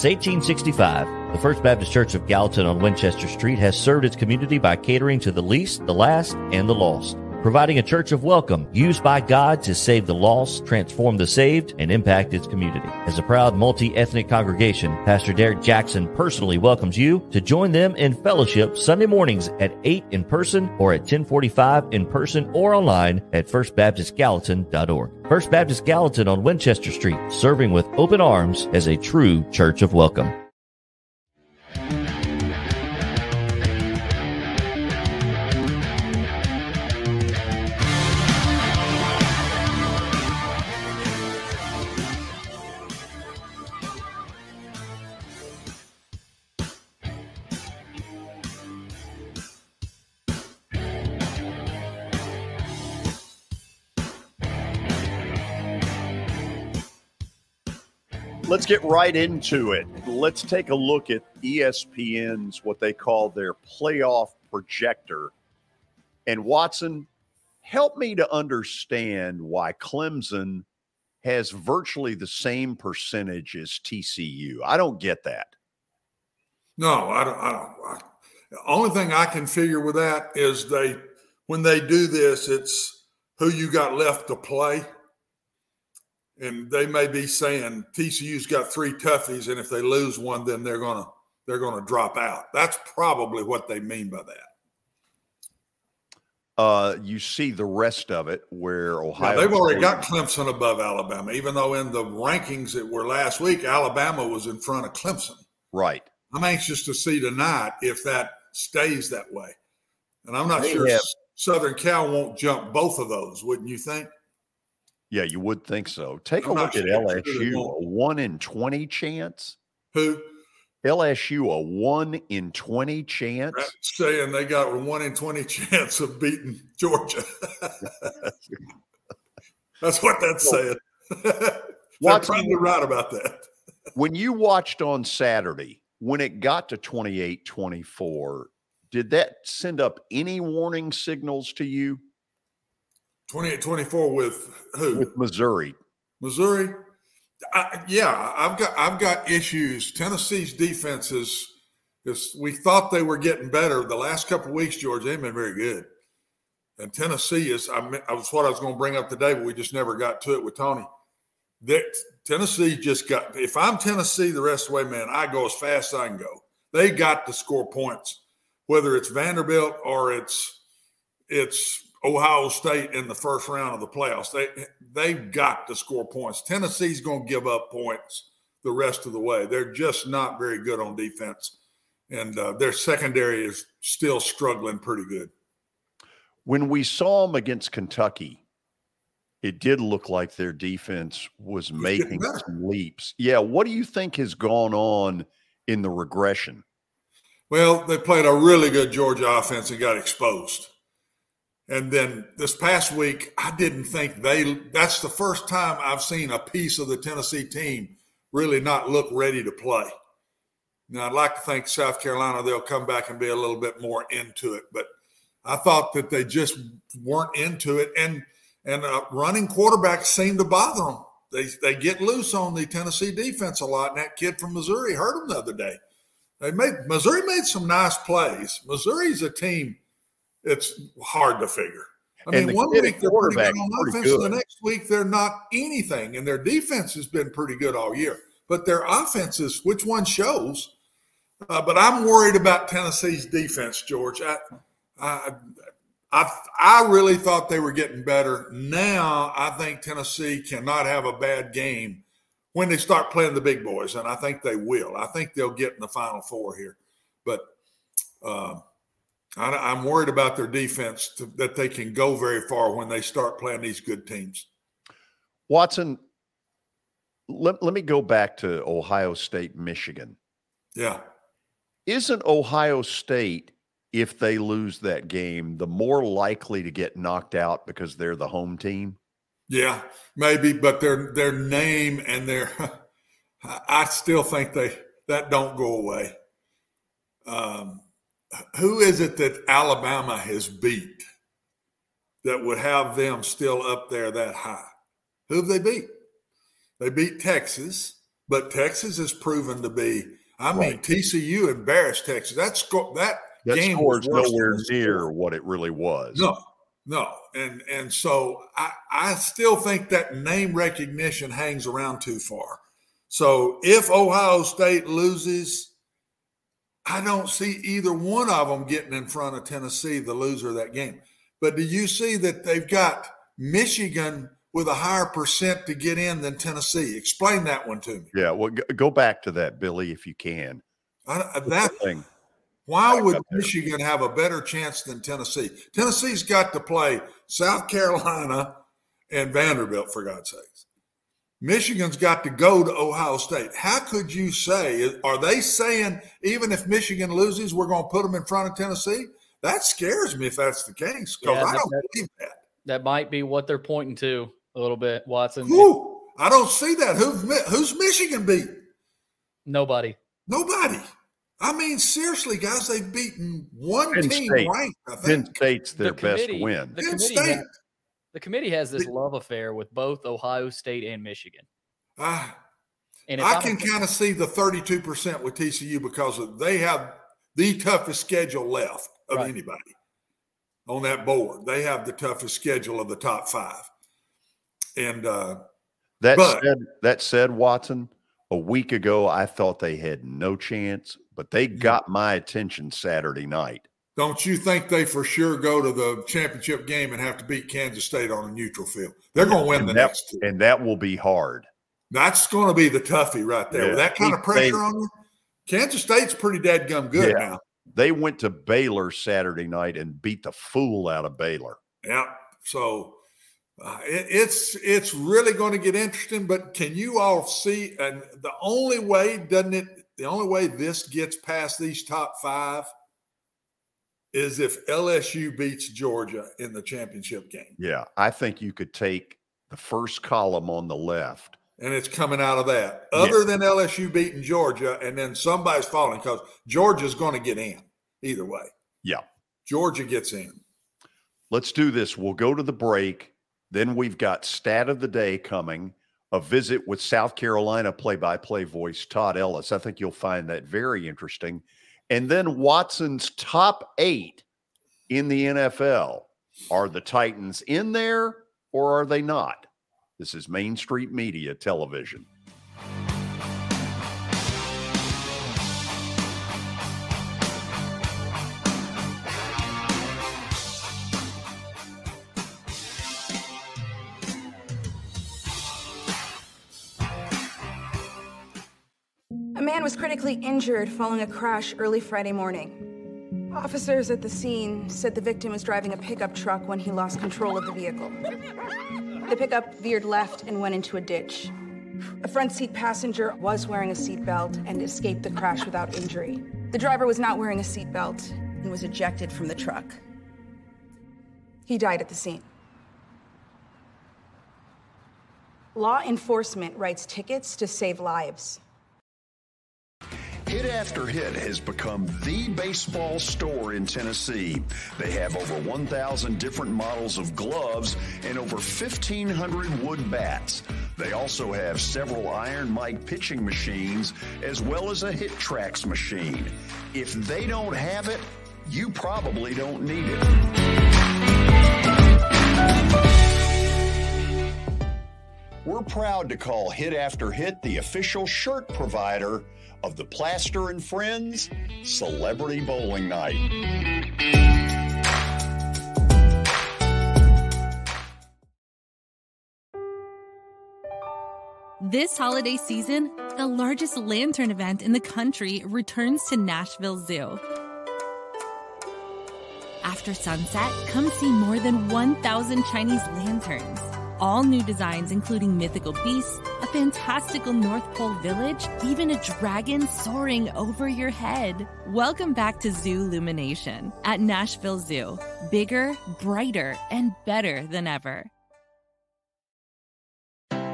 Since 1865, the First Baptist Church of Gallatin on Winchester Street has served its community by catering to the least, the last, and the lost providing a church of welcome used by God to save the lost, transform the saved, and impact its community. As a proud multi-ethnic congregation, Pastor Derek Jackson personally welcomes you to join them in fellowship Sunday mornings at 8 in person or at 1045 in person or online at firstbaptistgallatin.org. First Baptist Gallatin on Winchester Street, serving with open arms as a true church of welcome. Get right into it. Let's take a look at ESPN's what they call their playoff projector. And Watson, help me to understand why Clemson has virtually the same percentage as TCU. I don't get that. No, I don't. I don't. I, the only thing I can figure with that is they, when they do this, it's who you got left to play and they may be saying TCU's got three toughies, and if they lose one, then they're gonna they're gonna drop out. That's probably what they mean by that. Uh, you see the rest of it where Ohio. they've already got Clemson above Alabama, even though in the rankings that were last week, Alabama was in front of Clemson. Right. I'm anxious to see tonight if that stays that way, and I'm not They sure have- Southern Cal won't jump both of those, wouldn't you think? Yeah, you would think so. Take a I'm look not at sure they LSU, a one in twenty chance. Who? LSU, a one in twenty chance. That's saying they got a one in twenty chance of beating Georgia. That's what that's saying. They're probably right about that. when you watched on Saturday, when it got to 28 24, did that send up any warning signals to you 28 24 with who? with Missouri? Missouri. I, yeah, I've got I've got issues. Tennessee's defense is is we thought they were getting better the last couple of weeks. George, they've been very good, and Tennessee is. I, mean, I was what I was going to bring up today, but we just never got to it with Tony. That Tennessee just got. If I'm Tennessee the rest of the way, man, I go as fast as I can go. They got to score points, whether it's Vanderbilt or it's it's Ohio State in the first round of the playoffs. They they've got to score points. Tennessee's going to give up points the rest of the way. They're just not very good on defense, and uh, their secondary is still struggling pretty good. When we saw them against Kentucky, it did look like their defense was getting making some leaps. Yeah. What do you think has gone on in the regression? Well, they played a really good Georgia offense and got exposed. And then this past week, I didn't think they, that's the first time I've seen a piece of the Tennessee team really not look ready to play. Now, I'd like to think South Carolina, they'll come back and be a little bit more into it. But I thought that they just weren't into it. And, and uh, running quarterbacks seem to bother them. They, they get loose on the Tennessee defense a lot. And that kid from Missouri hurt them the other day. They made Missouri made some nice plays. Missouri's a team it's hard to figure. I mean, one week they're pretty good on offense, good. the next week they're not anything, and their defense has been pretty good all year. But their offenses, which one shows? Uh, but I'm worried about Tennessee's defense, George. I, I, I, I really thought they were getting better. Now I think Tennessee cannot have a bad game when they start playing the big boys, and I think they will. I think they'll get in the Final Four here, but. Uh, I, am worried about their defense to, that they can go very far when they start playing these good teams. Watson, let, let me go back to Ohio State, Michigan. Yeah. Isn't Ohio State, if they lose that game, the more likely to get knocked out because they're the home team? Yeah, maybe, but their their name and their I still think they that don't go away. Um, who is it that Alabama has beat that would have them still up there that high? Who have they beat? They beat Texas, but Texas has proven to be. I mean, right. TCU embarrassed Texas. That's that, that game was nowhere near what it really was. No, no, and and so I I still think that name recognition hangs around too far. So if Ohio State loses I don't see either one of them getting in front of Tennessee, the loser of that game. But do you see that they've got Michigan with a higher percent to get in than Tennessee? Explain that one to me. Yeah, well, go back to that, Billy, if you can. I, that thing. Why would Michigan have a better chance than Tennessee? Tennessee's got to play South Carolina and Vanderbilt, for God's sakes. Michigan's got to go to Ohio State. How could you say, are they saying even if Michigan loses, we're going to put them in front of Tennessee? That scares me if that's the case because yeah, I don't that, believe that. That might be what they're pointing to a little bit, Watson. Whew, I don't see that. Who's, who's Michigan beat? Nobody. Nobody. I mean, seriously, guys, they've beaten one Penn team State. ranked. I think. Penn State's their the best win. The Penn State. The committee has this love affair with both Ohio State and Michigan. Uh, and I can kind of see the 32% with TCU because they have the toughest schedule left of right. anybody on that board. They have the toughest schedule of the top five. And uh, that but, said, that said, Watson, a week ago I thought they had no chance, but they got my attention Saturday night. Don't you think they for sure go to the championship game and have to beat Kansas State on a neutral field? They're going to win the that, next two. And that will be hard. That's going to be the toughie right there. Yeah. With that kind of pressure they, on you, Kansas State's pretty dead gum good yeah. now. They went to Baylor Saturday night and beat the fool out of Baylor. Yeah. So uh, it, it's it's really going to get interesting. But can you all see? And the only way doesn't it? The only way this gets past these top five is if LSU beats Georgia in the championship game. Yeah, I think you could take the first column on the left. And it's coming out of that. Other yeah. than LSU beating Georgia, and then somebody's falling because Georgia's going to get in either way. Yeah. Georgia gets in. Let's do this. We'll go to the break. Then we've got stat of the day coming, a visit with South Carolina play by play voice Todd Ellis. I think you'll find that very interesting. And then Watson's top eight in the NFL. Are the Titans in there or are they not? This is Main Street Media Television. Man was critically injured following a crash early Friday morning. Officers at the scene said the victim was driving a pickup truck when he lost control of the vehicle. The pickup veered left and went into a ditch. A front seat passenger was wearing a seatbelt and escaped the crash without injury. The driver was not wearing a seatbelt and was ejected from the truck. He died at the scene. Law enforcement writes tickets to save lives. Hit After Hit has become the baseball store in Tennessee. They have over 1,000 different models of gloves and over 1,500 wood bats. They also have several Iron Mike pitching machines as well as a HitTrax machine. If they don't have it, you probably don't need it. We're proud to call Hit After Hit the official shirt provider of the Plaster and Friends Celebrity Bowling Night. This holiday season, the largest lantern event in the country returns to Nashville Zoo. After sunset, come see more than 1,000 Chinese lanterns. All new designs, including mythical beasts, fantastical North Pole village, even a dragon soaring over your head. Welcome back to Zoo Illumination at Nashville Zoo. Bigger, brighter, and better than ever.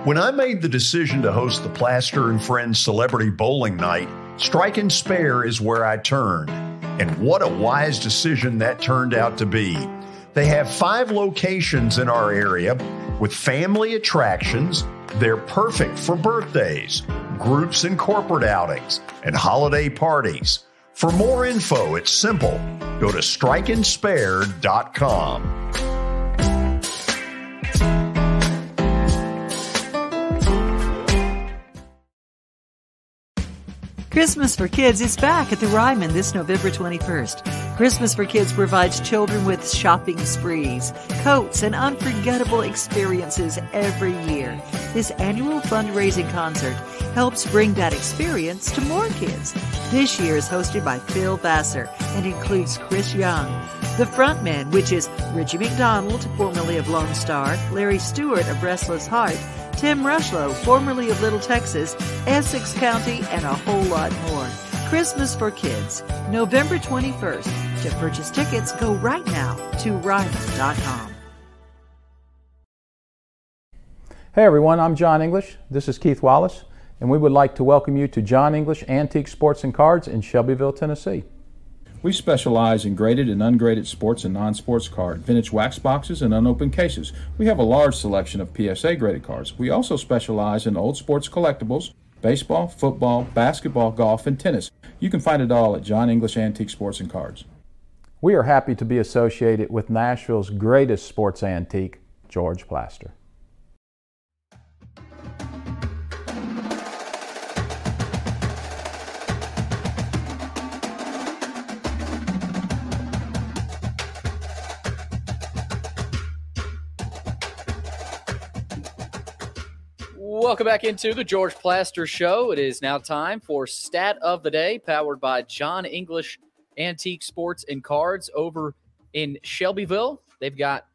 When I made the decision to host the Plaster and Friends Celebrity Bowling Night, Strike and Spare is where I turned. And what a wise decision that turned out to be. They have five locations in our area with family attractions. They're perfect for birthdays, groups and corporate outings, and holiday parties. For more info, it's simple. Go to strikeandspare.com. Christmas for Kids is back at the Ryman this November 21st. Christmas for Kids provides children with shopping sprees, coats, and unforgettable experiences every year. This annual fundraising concert helps bring that experience to more kids. This year is hosted by Phil Vassar and includes Chris Young. The frontman, which is Richie McDonald, formerly of Lone Star, Larry Stewart of Restless Heart, Tim Rushlow, formerly of Little Texas, Essex County, and a whole lot more. Christmas for Kids, November 21st. To purchase tickets, go right now to Ryman.com. Hey everyone, I'm John English. This is Keith Wallace, and we would like to welcome you to John English Antique Sports and Cards in Shelbyville, Tennessee. We specialize in graded and ungraded sports and non-sports card, vintage wax boxes, and unopened cases. We have a large selection of PSA graded cards. We also specialize in old sports collectibles, baseball, football, basketball, golf, and tennis. You can find it all at John English Antique Sports and Cards. We are happy to be associated with Nashville's greatest sports antique, George Plaster. Welcome back into the George Plaster Show. It is now time for Stat of the Day, powered by John English Antique Sports and Cards over in Shelbyville. They've got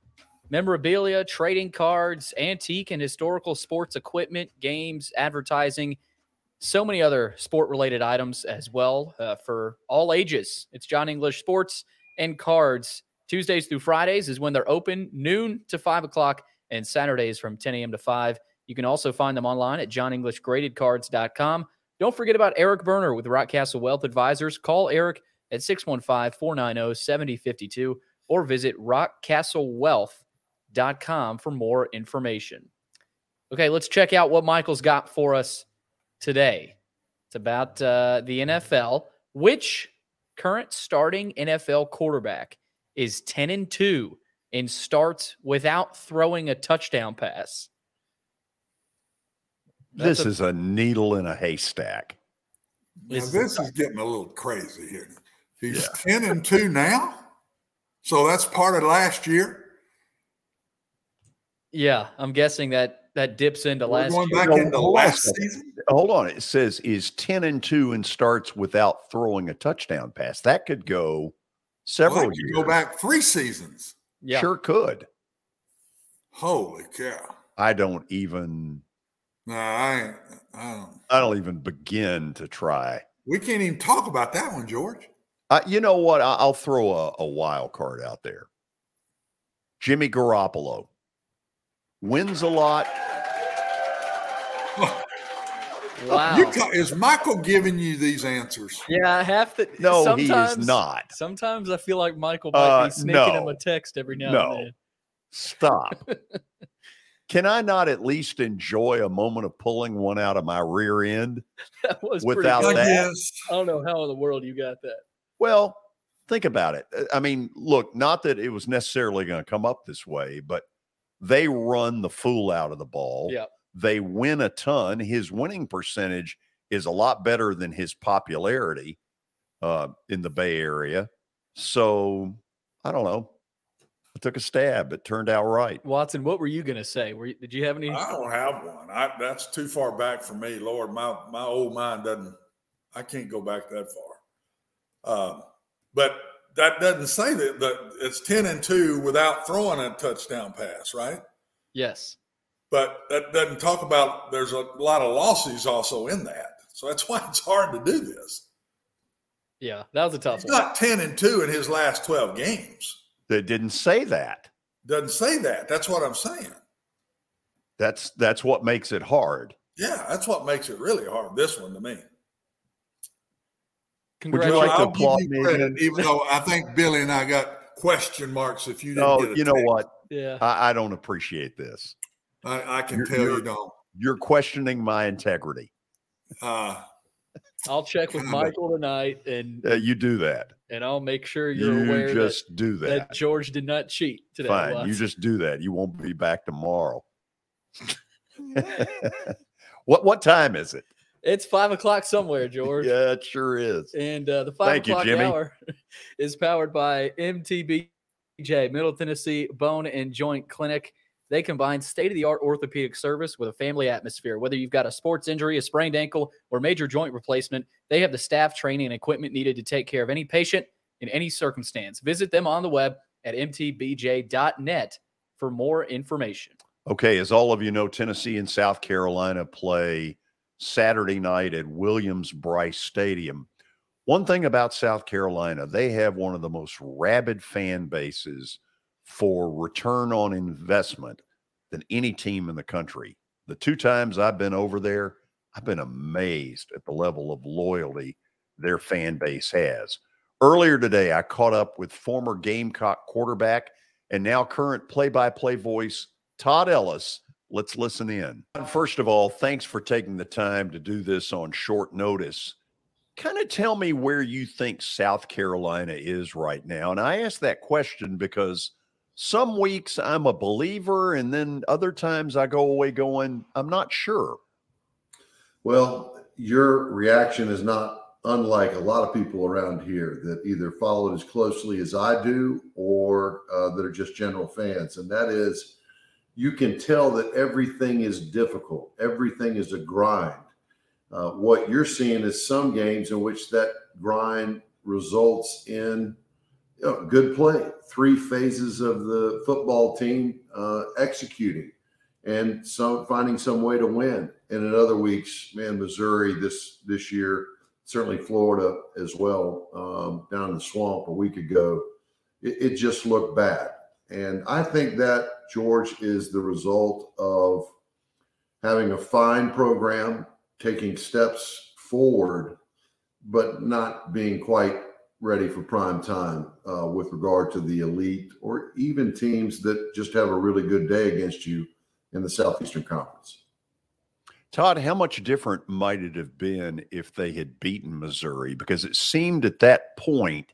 memorabilia, trading cards, antique and historical sports equipment, games, advertising, so many other sport related items as well uh, for all ages. It's John English Sports and Cards. Tuesdays through Fridays is when they're open, noon to 5 o'clock, and Saturdays from 10 a.m. to 5. You can also find them online at johnenglishgradedcards.com. Don't forget about Eric Berner with Rockcastle Wealth Advisors. Call Eric at 615 490 7052 or visit rockcastlewealth.com for more information. Okay, let's check out what Michael's got for us today. It's about uh, the NFL. Which current starting NFL quarterback is 10 and 2 and starts without throwing a touchdown pass? This a- is a needle in a haystack. Now, this is getting a little crazy here. He's 10 and 2 now. So that's part of last year. Yeah, I'm guessing that that dips into We're last going year. back into hold on last season. Hold on. It says is 10 and 2 and starts without throwing a touchdown pass. That could go several Well, could years. Go back three seasons. Yeah. Sure could. Holy cow. I don't even No, I. I don't. I don't even begin to try. We can't even talk about that one, George. Uh, you know what? I- I'll throw a, a wild card out there. Jimmy Garoppolo wins a lot. Wow. You is Michael giving you these answers? Yeah, I have to. No, he is sometimes- not. Sometimes I feel like Michael might Uh, be sneaking him a text every now No. and then. Stop. Can I not at least enjoy a moment of pulling one out of my rear end? That was pretty Without good. that? I don't know how in the world you got that. Well, think about it. I mean, look, not that it was necessarily going to come up this way, but they run the fool out of the ball. Yeah. They win a ton. His winning percentage is a lot better than his popularity uh, in the Bay Area. So I don't know. I took a stab. It turned out right. Watson, what were you going to say? Were you, did you have any? I don't have one. I, that's too far back for me. Lord, my my old mind doesn't. I can't go back that far. Um, but that doesn't say that, that it's ten and two without throwing a touchdown pass, right? Yes. But that doesn't talk about. There's a lot of losses also in that, so that's why it's hard to do this. Yeah, that was a tough He's one. not ten and two in his last twelve games. They didn't say that. Doesn't say that. That's what I'm saying. That's that's what makes it hard. Yeah, that's what makes it really hard. This one to me. Would you like to applaud me? credit, even though I think Billy and I got question marks if you didn't No, get a you know text. what? Yeah. I, I don't appreciate this. I, I can You're- tell you you're- don't. You're questioning my integrity. Uh, I'll check with Michael tonight, and Uh, you do that. And I'll make sure you're You aware just that, do that. that George did not cheat today. Fine. You just do that. You won't be back tomorrow. what what time is it? It's five o'clock somewhere, George. Yeah, it sure is. And uh, the five Thank o'clock Jimmy. hour is powered by MTBJ, Middle Tennessee Bone and Joint Clinic. They combine state of the art orthopedic service with a family atmosphere. Whether you've got a sports injury, a sprained ankle, or major joint replacement, they have the staff, training, and equipment needed to take care of any patient in any circumstance. Visit them on the web at mtbj.net for more information. Okay, as all of you know, Tennessee and South Carolina play Saturday night at Williams Brice Stadium. One thing about South Carolina, they have one of the most rabid fan bases for return on investment than any team in the country. The two times I've been over there, I've been amazed at the level of loyalty their fan base has. Earlier today, I caught up with former Gamecock quarterback and now current play by play voice, Todd Ellis. Let's listen in. First of all, thanks for taking the time to do this on short notice. Kind of tell me where you think South Carolina is right now. And I ask that question because some weeks I'm a believer, and then other times I go away going, I'm not sure. Well, your reaction is not unlike a lot of people around here that either follow it as closely as I do or uh, that are just general fans. And that is, you can tell that everything is difficult, everything is a grind. Uh, what you're seeing is some games in which that grind results in you know, good play, three phases of the football team uh, executing and some finding some way to win. And in other weeks, man, Missouri this this year, certainly Florida as well, um, down in the swamp a week ago, it, it just looked bad. And I think that George is the result of having a fine program, taking steps forward, but not being quite ready for prime time uh, with regard to the elite or even teams that just have a really good day against you in the Southeastern Conference. Todd, how much different might it have been if they had beaten Missouri? Because it seemed at that point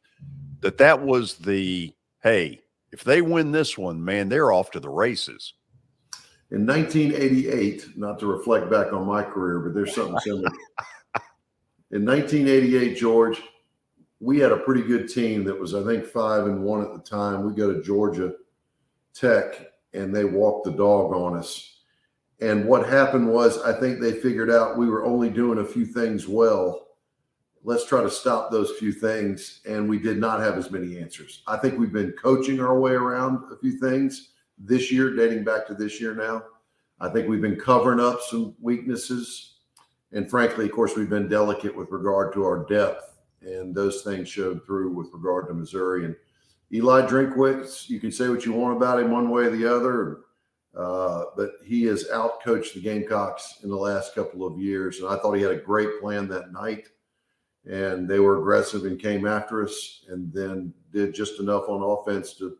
that that was the hey, if they win this one, man, they're off to the races. In 1988, not to reflect back on my career, but there's something similar. In 1988, George, we had a pretty good team that was, I think, five and one at the time. We go to Georgia Tech and they walked the dog on us. And what happened was, I think they figured out we were only doing a few things well. Let's try to stop those few things. And we did not have as many answers. I think we've been coaching our way around a few things this year, dating back to this year now. I think we've been covering up some weaknesses. And frankly, of course, we've been delicate with regard to our depth. And those things showed through with regard to Missouri. And Eli Drinkwitz, you can say what you want about him one way or the other, uh, but he has outcoached the Gamecocks in the last couple of years. And I thought he had a great plan that night. And they were aggressive and came after us and then did just enough on offense to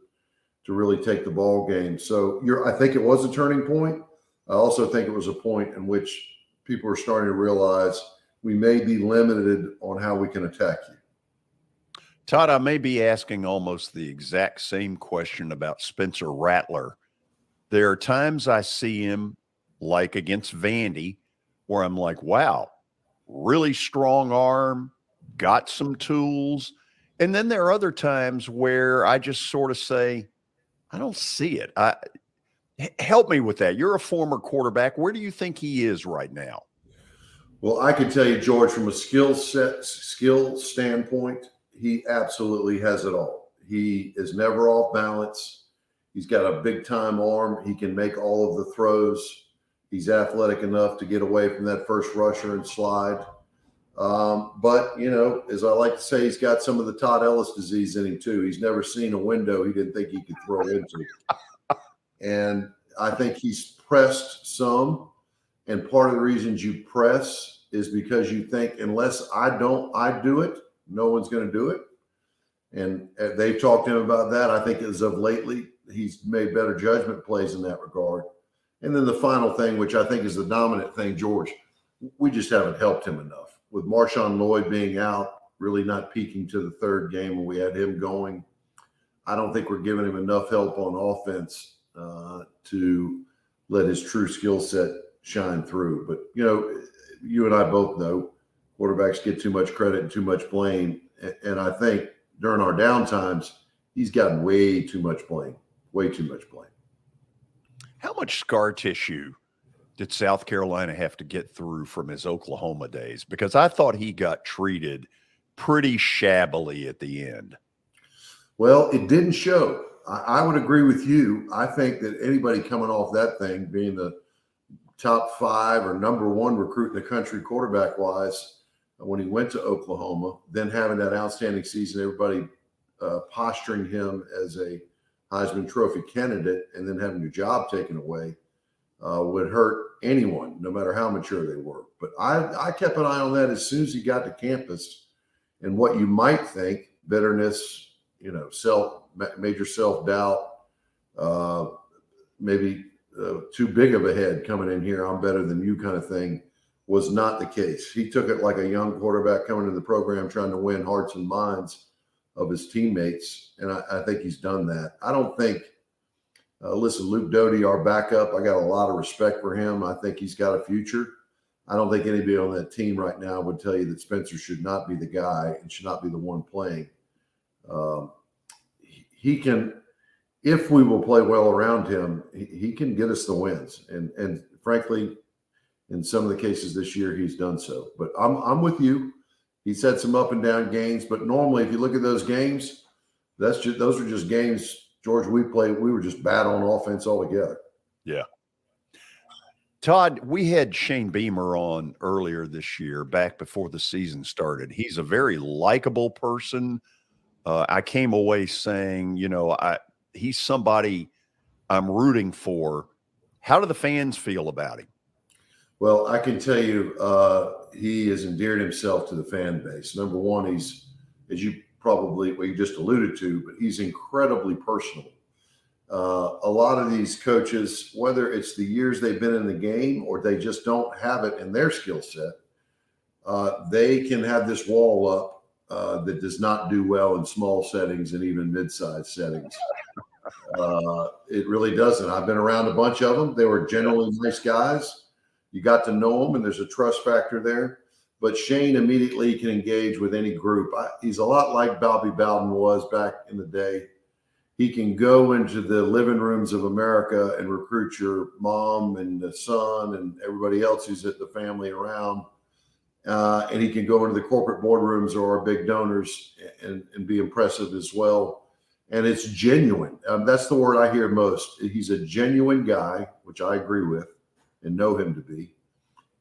to really take the ball game. So I think it was a turning point. I also think it was a point in which people are starting to realize we may be limited on how we can attack you. Todd, I may be asking almost the exact same question about Spencer Rattler. There are times I see him, like against Vandy, where I'm like, wow, really strong arm, got some tools. And then there are other times where I just sort of say, I don't see it. I, help me with that. You're a former quarterback. Where do you think he is right now? Well, I can tell you, George, from a skill set, skill standpoint, he absolutely has it all. He is never off balance. He's got a big time arm. He can make all of the throws. He's athletic enough to get away from that first rusher and slide. Um, but you know, as I like to say, he's got some of the Todd Ellis disease in him too. He's never seen a window he didn't think he could throw into. and I think he's pressed some. And part of the reasons you press is because you think unless I don't, I do it, no one's going to do it. And uh, they've talked to him about that. I think as of lately, he's made better judgment plays in that regard. And then the final thing, which I think is the dominant thing, George, we just haven't helped him enough. With Marshawn Lloyd being out, really not peaking to the third game when we had him going, I don't think we're giving him enough help on offense uh, to let his true skill set shine through. But, you know, you and I both know quarterbacks get too much credit and too much blame. And I think during our downtimes, he's gotten way too much blame, way too much blame. How much scar tissue did South Carolina have to get through from his Oklahoma days? Because I thought he got treated pretty shabbily at the end. Well, it didn't show. I, I would agree with you. I think that anybody coming off that thing, being the top five or number one recruit in the country quarterback wise, when he went to Oklahoma, then having that outstanding season, everybody uh, posturing him as a Heisman Trophy candidate, and then having your job taken away uh, would hurt anyone, no matter how mature they were. But I, I kept an eye on that as soon as he got to campus, and what you might think bitterness, you know, self major self doubt, uh, maybe uh, too big of a head coming in here. I'm better than you, kind of thing was not the case. He took it like a young quarterback coming into the program, trying to win hearts and minds of his teammates. And I, I think he's done that. I don't think, uh, listen, Luke Doty, our backup, I got a lot of respect for him. I think he's got a future. I don't think anybody on that team right now would tell you that Spencer should not be the guy and should not be the one playing. Um, he can, if we will play well around him, he, he can get us the wins. And and frankly, in some of the cases this year, he's done so. But I'm I'm with you. He's had some up and down games, but normally, if you look at those games, that's just those are just games. George, we played. We were just bad on offense altogether. Yeah. Todd, we had Shane Beamer on earlier this year, back before the season started. He's a very likable person. Uh, I came away saying, you know, I he's somebody I'm rooting for. How do the fans feel about him? Well, I can tell you, uh, he has endeared himself to the fan base. Number one, he's, as you probably well, you just alluded to, but he's incredibly personal. Uh, a lot of these coaches, whether it's the years they've been in the game or they just don't have it in their skill set, uh, they can have this wall up uh, that does not do well in small settings and even mid-sized settings. Uh, it really doesn't. I've been around a bunch of them. They were generally nice guys you got to know them, and there's a trust factor there. But Shane immediately can engage with any group. I, he's a lot like Bobby Bowden was back in the day. He can go into the living rooms of America and recruit your mom and the son and everybody else who's at the family around. Uh, and he can go into the corporate boardrooms or our big donors and, and be impressive as well. And it's genuine. Um, that's the word I hear most. He's a genuine guy, which I agree with and know him to be.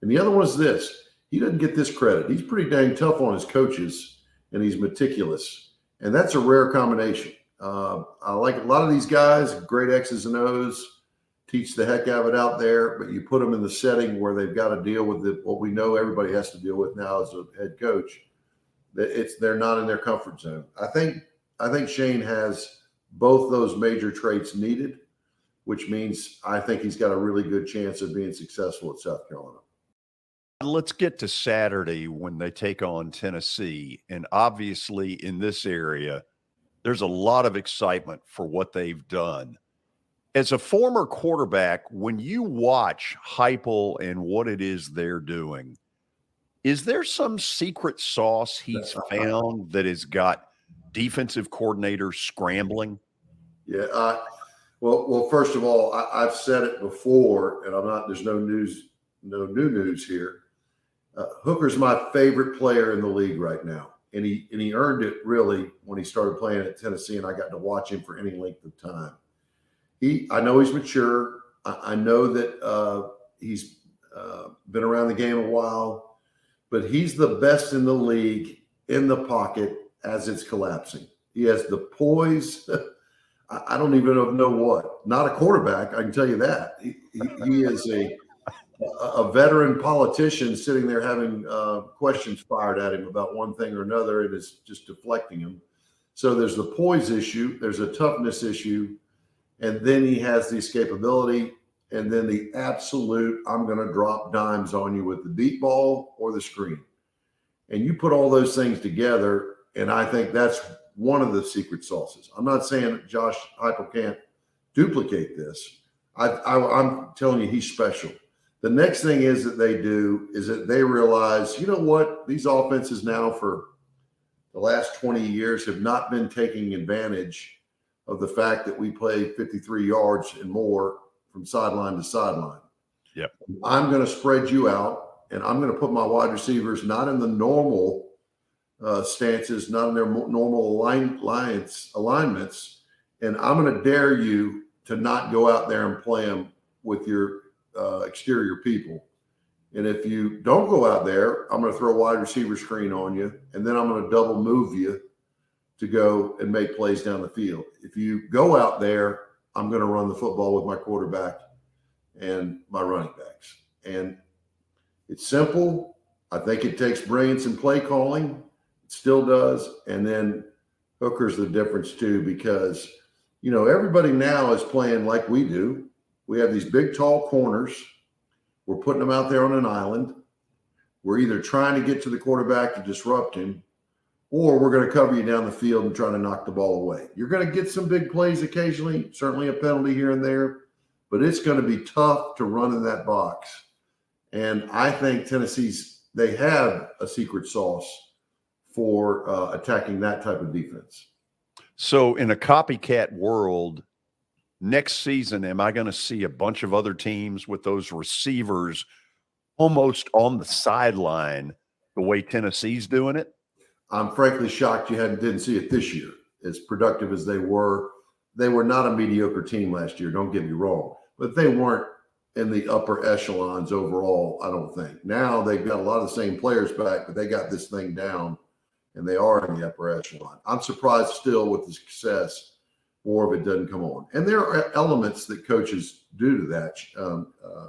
And the other one is this he doesn't get this credit. He's pretty dang tough on his coaches and he's meticulous. And that's a rare combination. Uh, I like a lot of these guys, great X's and O's, teach the heck out of it out there, but you put them in the setting where they've got to deal with the, what we know everybody has to deal with now as a head coach. That it's they're not in their comfort zone. I think I think Shane has both those major traits needed, which means I think he's got a really good chance of being successful at South Carolina. Let's get to Saturday when they take on Tennessee. And obviously, in this area, there's a lot of excitement for what they've done. As a former quarterback, when you watch Heupel and what it is they're doing, is there some secret sauce he's found that has got defensive coordinators scrambling? Yeah. Uh, well, well, first of all, I, have said it before, and I'm not. There's no news, no new news here. Uh, Hooker's my favorite player in the league right now, and he and he earned it really when he started playing at Tennessee, and I got to watch him for any length of time. He, I know he's mature. I, I know that uh, he's uh, been around the game a while, but he's the best in the league in the pocket as it's collapsing. He has the poise. I don't even know what. Not a quarterback, I can tell you that. He, he is a a veteran politician sitting there having uh, questions fired at him about one thing or another, and is just deflecting him. So there's the poise issue, there's a toughness issue, and then he has the escapability, and then the absolute I'm going to drop dimes on you with the deep ball or the screen. And you put all those things together, and I think that's one of the secret sauces. I'm not saying Josh Heupel can't duplicate this. I, I, I'm telling you, he's special. The next thing is that they do is that they realize, you know what, these offenses now for the last 20 years have not been taking advantage of the fact that we play 53 yards and more from sideline to sideline. Yep. I'm going to spread you out and I'm going to put my wide receivers not in the normal uh, stances, not in their normal align, lines, alignments. And I'm going to dare you to not go out there and play them with your uh, exterior people. And if you don't go out there, I'm going to throw a wide receiver screen on you, and then I'm going to double move you to go and make plays down the field. If you go out there, I'm going to run the football with my quarterback and my running backs. And it's simple. I think it takes brilliance in play calling. It still does. And then Hooker's the difference too, because you know everybody now is playing like we do. We have these big, tall corners. We're putting them out there on an island. We're either trying to get to the quarterback to disrupt him, or we're going to cover you down the field and try to knock the ball away. You're going to get some big plays occasionally, certainly a penalty here and there, but it's going to be tough to run in that box. And I think Tennessee's they have a secret sauce for uh, attacking that type of defense. So, in a copycat world, next season, am I going to see a bunch of other teams with those receivers almost on the sideline the way Tennessee's doing it? I'm frankly shocked you hadn't didn't see it this year. As productive as they were, they were not a mediocre team last year. Don't get me wrong, but they weren't in the upper echelons overall. I don't think. Now they've got a lot of the same players back, but they got this thing down, and they are in the upper echelon. I'm surprised still with the success or if it doesn't come on. And there are elements that coaches do to that. Um, uh,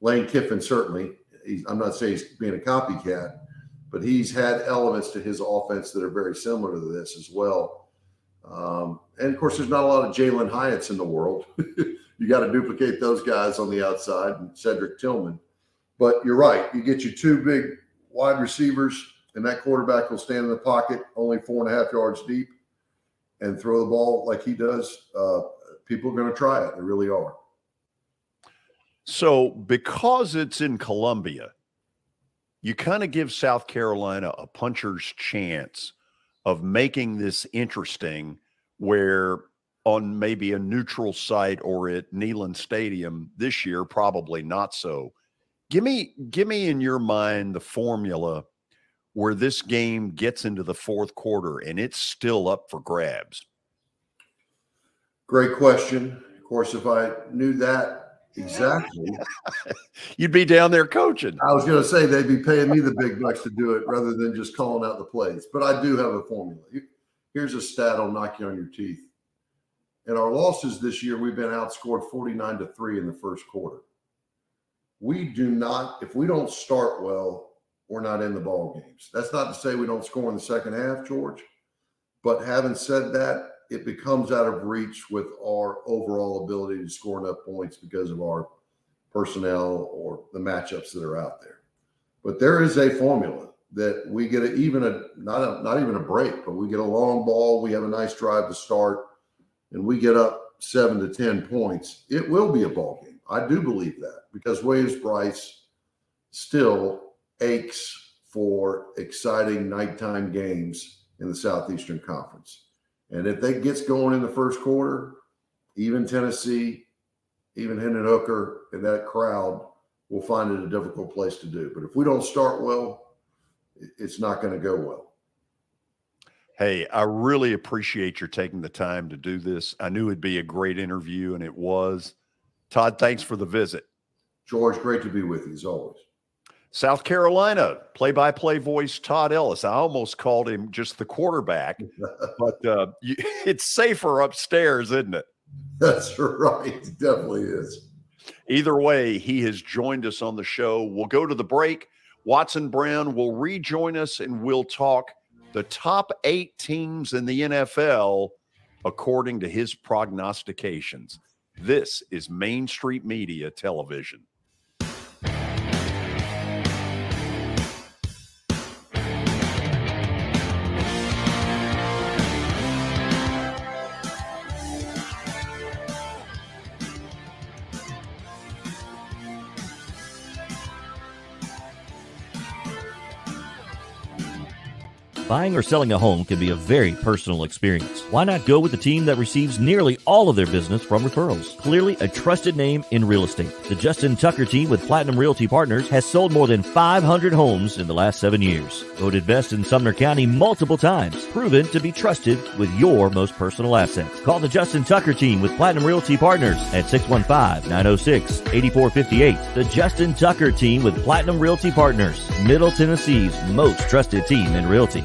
Lane Kiffin certainly. He's, I'm not saying he's being a copycat, but he's had elements to his offense that are very similar to this as well. Um, and of course, there's not a lot of Jalen Hyatts in the world. you got to duplicate those guys on the outside and Cedric Tillman. But you're right. You get you two big wide receivers, and that quarterback will stand in the pocket only four and a half yards deep and throw the ball like he does, uh, people are going to try it. They really are. So, because it's in Columbia, you kind of give South Carolina a puncher's chance of making this interesting, where on maybe a neutral site or at Neyland Stadium this year, probably not so. Give me, give me in your mind the formula where this game gets into the fourth quarter and it's still up for grabs? Great question. Of course, if I knew that exactly, you'd be down there coaching. I was going to say they'd be paying me the big bucks to do it rather than just calling out the plays. But I do have a formula. Here's a stat I'll knock you on your teeth. In our losses this year, we've been outscored 49 to 3 in the first quarter. We do not, if we don't start well, we're not in the ball games. That's not to say we don't score in the second half, George. But having said that, it becomes out of reach with our overall ability to score enough points because of our personnel or the matchups that are out there. But there is a formula that we get a, even a not a not even a break, but we get a long ball. We have a nice drive to start, and we get up seven to ten points. It will be a ball game. I do believe that because Williams Brice still aches for exciting nighttime games in the Southeastern Conference. And if that gets going in the first quarter, even Tennessee, even Hendon Hooker, and that crowd will find it a difficult place to do. But if we don't start well, it's not going to go well. Hey, I really appreciate your taking the time to do this. I knew it'd be a great interview, and it was. Todd, thanks for the visit. George, great to be with you as always. South Carolina play by play voice Todd Ellis. I almost called him just the quarterback, but uh, you, it's safer upstairs, isn't it? That's right. It definitely is. Either way, he has joined us on the show. We'll go to the break. Watson Brown will rejoin us and we'll talk the top eight teams in the NFL according to his prognostications. This is Main Street Media Television. Buying or selling a home can be a very personal experience. Why not go with the team that receives nearly all of their business from referrals? Clearly a trusted name in real estate. The Justin Tucker team with Platinum Realty Partners has sold more than 500 homes in the last seven years. Voted best in Sumner County multiple times. Proven to be trusted with your most personal assets. Call the Justin Tucker team with Platinum Realty Partners at 615-906-8458. The Justin Tucker team with Platinum Realty Partners, Middle Tennessee's most trusted team in realty.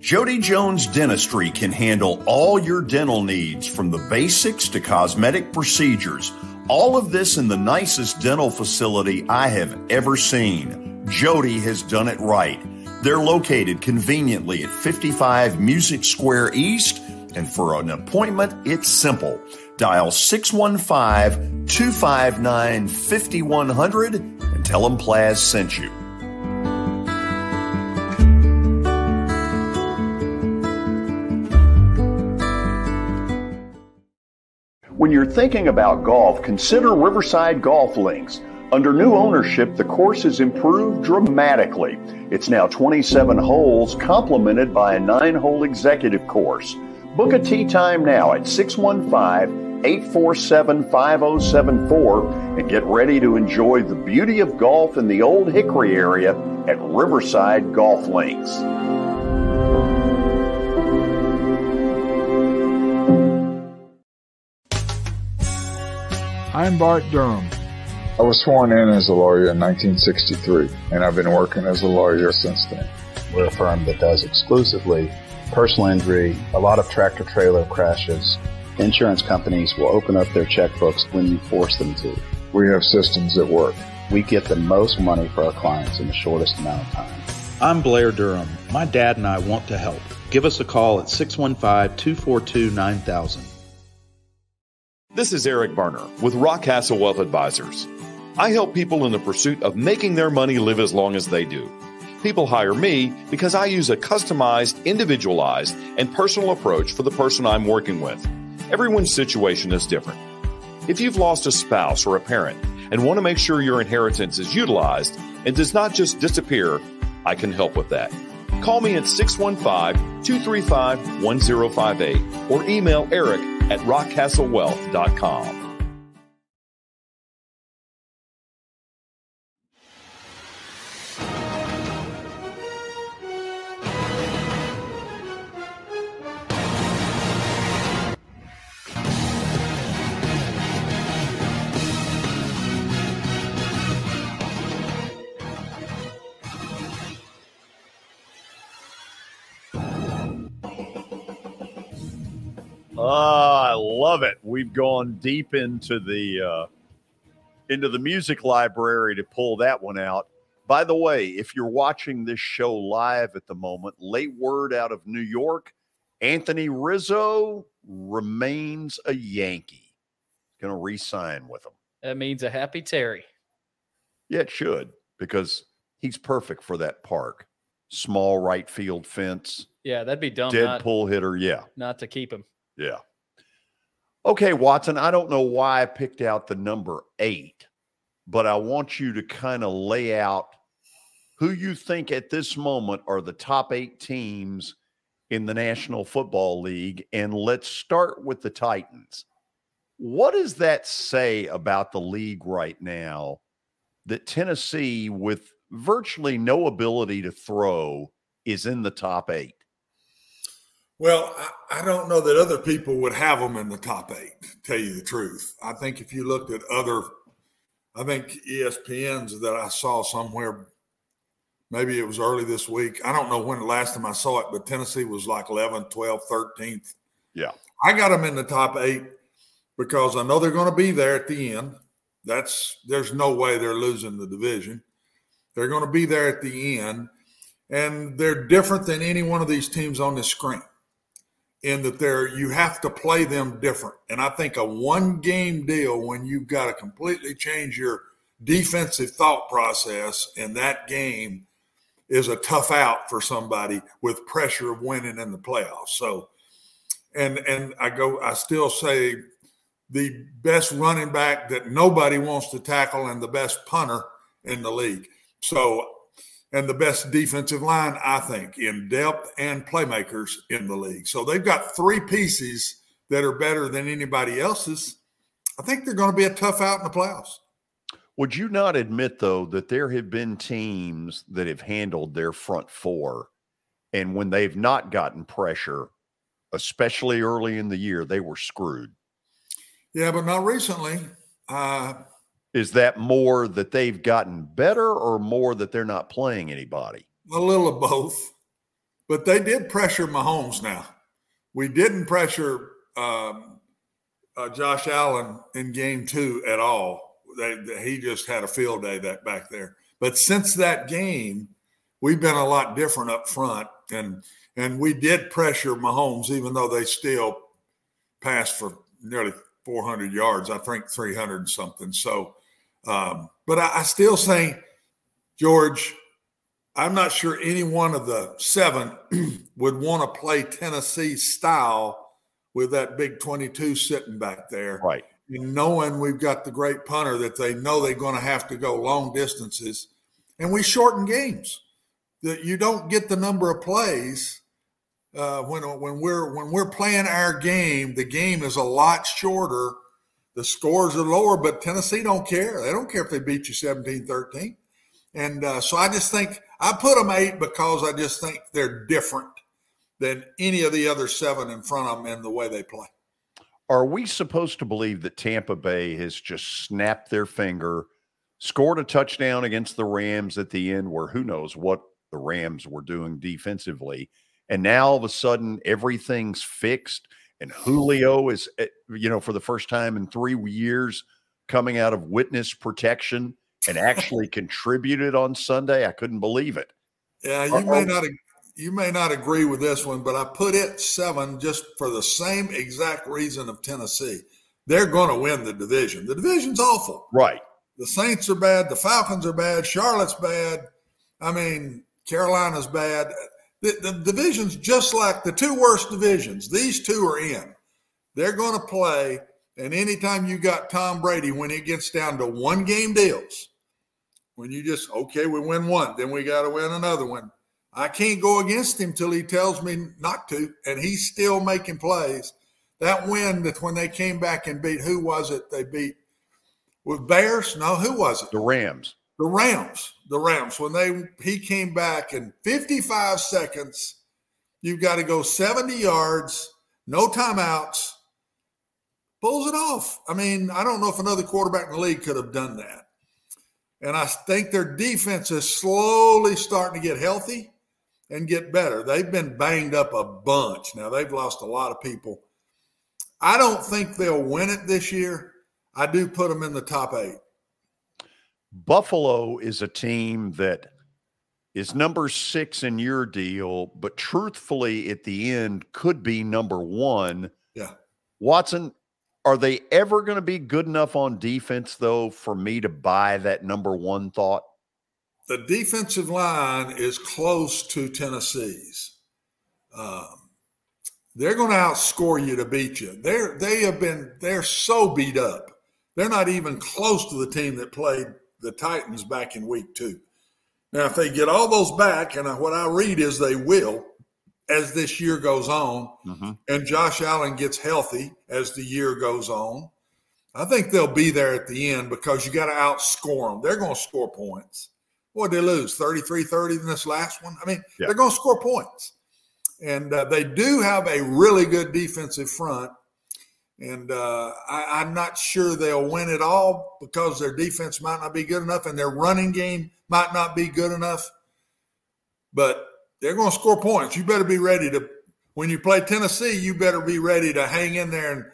Jody Jones Dentistry can handle all your dental needs from the basics to cosmetic procedures. All of this in the nicest dental facility I have ever seen. Jody has done it right. They're located conveniently at 55 Music Square East, and for an appointment, it's simple. Dial 615 259 5100 and tell them Plaz sent you. When you're thinking about golf, consider Riverside Golf Links. Under new ownership, the course has improved dramatically. It's now 27 holes, complemented by a nine hole executive course. Book a tee time now at 615 847 5074 and get ready to enjoy the beauty of golf in the Old Hickory area at Riverside Golf Links. I'm Bart Durham. I was sworn in as a lawyer in 1963, and I've been working as a lawyer since then. We're a firm that does exclusively personal injury, a lot of tractor trailer crashes. Insurance companies will open up their checkbooks when you force them to. We have systems that work. We get the most money for our clients in the shortest amount of time. I'm Blair Durham. My dad and I want to help. Give us a call at 615 242 9000. This is Eric Berner with Rockcastle Wealth Advisors. I help people in the pursuit of making their money live as long as they do. People hire me because I use a customized, individualized, and personal approach for the person I'm working with. Everyone's situation is different. If you've lost a spouse or a parent and want to make sure your inheritance is utilized and does not just disappear, I can help with that. Call me at 615 235 1058 or email eric at rockcastlewealth.com. love it. We've gone deep into the uh, into the music library to pull that one out. By the way, if you're watching this show live at the moment, late word out of New York, Anthony Rizzo remains a Yankee. Going to re-sign with them. That means a happy Terry. Yeah, it should because he's perfect for that park. Small right field fence, Yeah, that'd be dumb dead not, pull hitter. Yeah, not to keep him. yeah. Okay, Watson, I don't know why I picked out the number eight, but I want you to kind of lay out who you think at this moment are the top eight teams in the National Football League. And let's start with the Titans. What does that say about the league right now that Tennessee, with virtually no ability to throw, is in the top eight? Well, I, I don't know that other people would have them in the top eight, to tell you the truth. I think if you looked at other, I think ESPN's that I saw somewhere, maybe it was early this week. I don't know when the last time I saw it, but Tennessee was like 11th, 12th, 13th. Yeah. I got them in the top eight because I know they're going to be there at the end. That's there's no way they're losing the division. They're going to be there at the end, and they're different than any one of these teams on this screen in that they're you have to play them different. And I think a one game deal when you've got to completely change your defensive thought process in that game is a tough out for somebody with pressure of winning in the playoffs. So and and I go I still say the best running back that nobody wants to tackle and the best punter in the league. So and the best defensive line, I think, in depth and playmakers in the league. So they've got three pieces that are better than anybody else's. I think they're going to be a tough out in the playoffs. Would you not admit, though, that there have been teams that have handled their front four, and when they've not gotten pressure, especially early in the year, they were screwed? Yeah, but not recently. Uh, Is that more that they've gotten better or more that they're not playing anybody? a little of both, but they did pressure Mahomes. Now we didn't pressure um, uh, Josh Allen in Game Two at all. They, they- he just had a field day that back there. But since that game, we've been a lot different up front, and and we did pressure Mahomes, even though they still passed for nearly 400 yards. I think 300 and something. So, um, but I, I still say, George, I'm not sure any one of the seven would want to play Tennessee style with that big 22 sitting back there. Right. And knowing we've got the great punter that they know they're going to have to go long distances. And we shorten games. That you don't get the number of plays uh, when when we're when we're playing our game. The game is a lot shorter. The scores are lower, but Tennessee don't care. They don't care if they beat you 17-13. And uh, so I just think I put them eight because I just think they're different than any of the other seven in front of them in the way they play. Are we supposed to believe that Tampa Bay has just snapped their finger, scored a touchdown against the Rams at the end, where who knows what the Rams were doing defensively, and now all of a sudden everything's fixed, and Julio is, eh, you know, for the first time in three years, coming out of witness protection and actually contributed on Sunday? I couldn't believe it. Yeah, you may not you may not agree with this one, but I put it seven just for the same exact reason of Tennessee. They're going to win the division. The division's awful. Right. The Saints are bad. The Falcons are bad. Charlotte's bad. I mean, Carolina's bad. The, the division's just like the two worst divisions. These two are in. They're going to play. And anytime you got Tom Brady, when it gets down to one game deals, when you just, okay, we win one, then we got to win another one. I can't go against him till he tells me not to, and he's still making plays. That win that when they came back and beat who was it? They beat with Bears? No, who was it? The Rams. The Rams. The Rams. When they he came back in 55 seconds, you've got to go 70 yards, no timeouts, pulls it off. I mean, I don't know if another quarterback in the league could have done that. And I think their defense is slowly starting to get healthy and get better. They've been banged up a bunch. Now they've lost a lot of people. I don't think they'll win it this year. I do put them in the top eight. Buffalo is a team that is number six in your deal, but truthfully, at the end, could be number one. Yeah. Watson, are they ever going to be good enough on defense, though, for me to buy that number one thought? The defensive line is close to Tennessee's. Um, they're going to outscore you to beat you. They're they have been they're so beat up. They're not even close to the team that played the Titans back in week two. Now, if they get all those back, and what I read is they will, as this year goes on, mm-hmm. and Josh Allen gets healthy as the year goes on, I think they'll be there at the end because you got to outscore them. They're going to score points. What did they lose? 33 30 in this last one? I mean, Yeah. they're going to score points. And uh, they do have a really good defensive front. And uh, I, I'm not sure they'll win it all because their defense might not be good enough and their running game might not be good enough. But they're going to score points. You better be ready to, when you play Tennessee, you better be ready to hang in there and,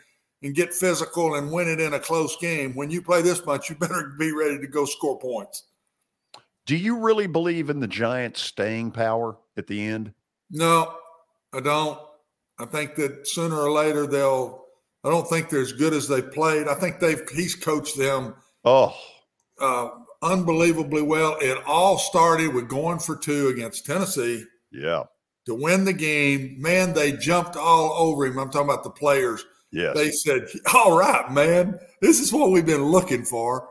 and get physical and win it in a close game. When you play this much, you better be ready to go score points. Do you really believe in the Giants' staying power at the end? No, I don't. I think that sooner or later they'll. I don't think they're as good as they played. I think they've. He's coached them. Oh, uh, unbelievably well. It all started with going for two against Tennessee Yeah. to win the game. Man, they jumped all over him. I'm talking about the players. Yes. They said, "All right, man, this is what we've been looking for."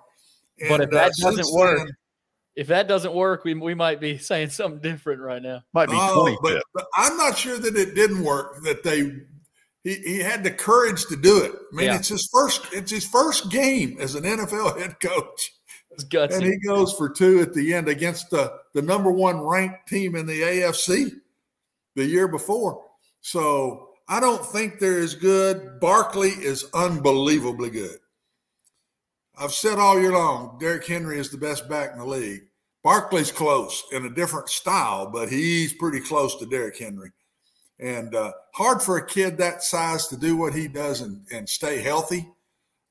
But if And, uh, that doesn't work, then- if that doesn't work, we, we might be saying something different right now. Might Oh, but, but I'm not sure that it didn't work. That they he, he had the courage to do it. I mean, Yeah. it's his first it's his first game as an NFL head coach, and he goes for two at the end against the the number one ranked team in the AFC the year before. So I don't think they're as good. Barkley is unbelievably good. I've said all year long, Derrick Henry is the best back in the league. Barkley's close in a different style, but he's pretty close to Derrick Henry. And uh, hard for a kid that size to do what he does and, and stay healthy.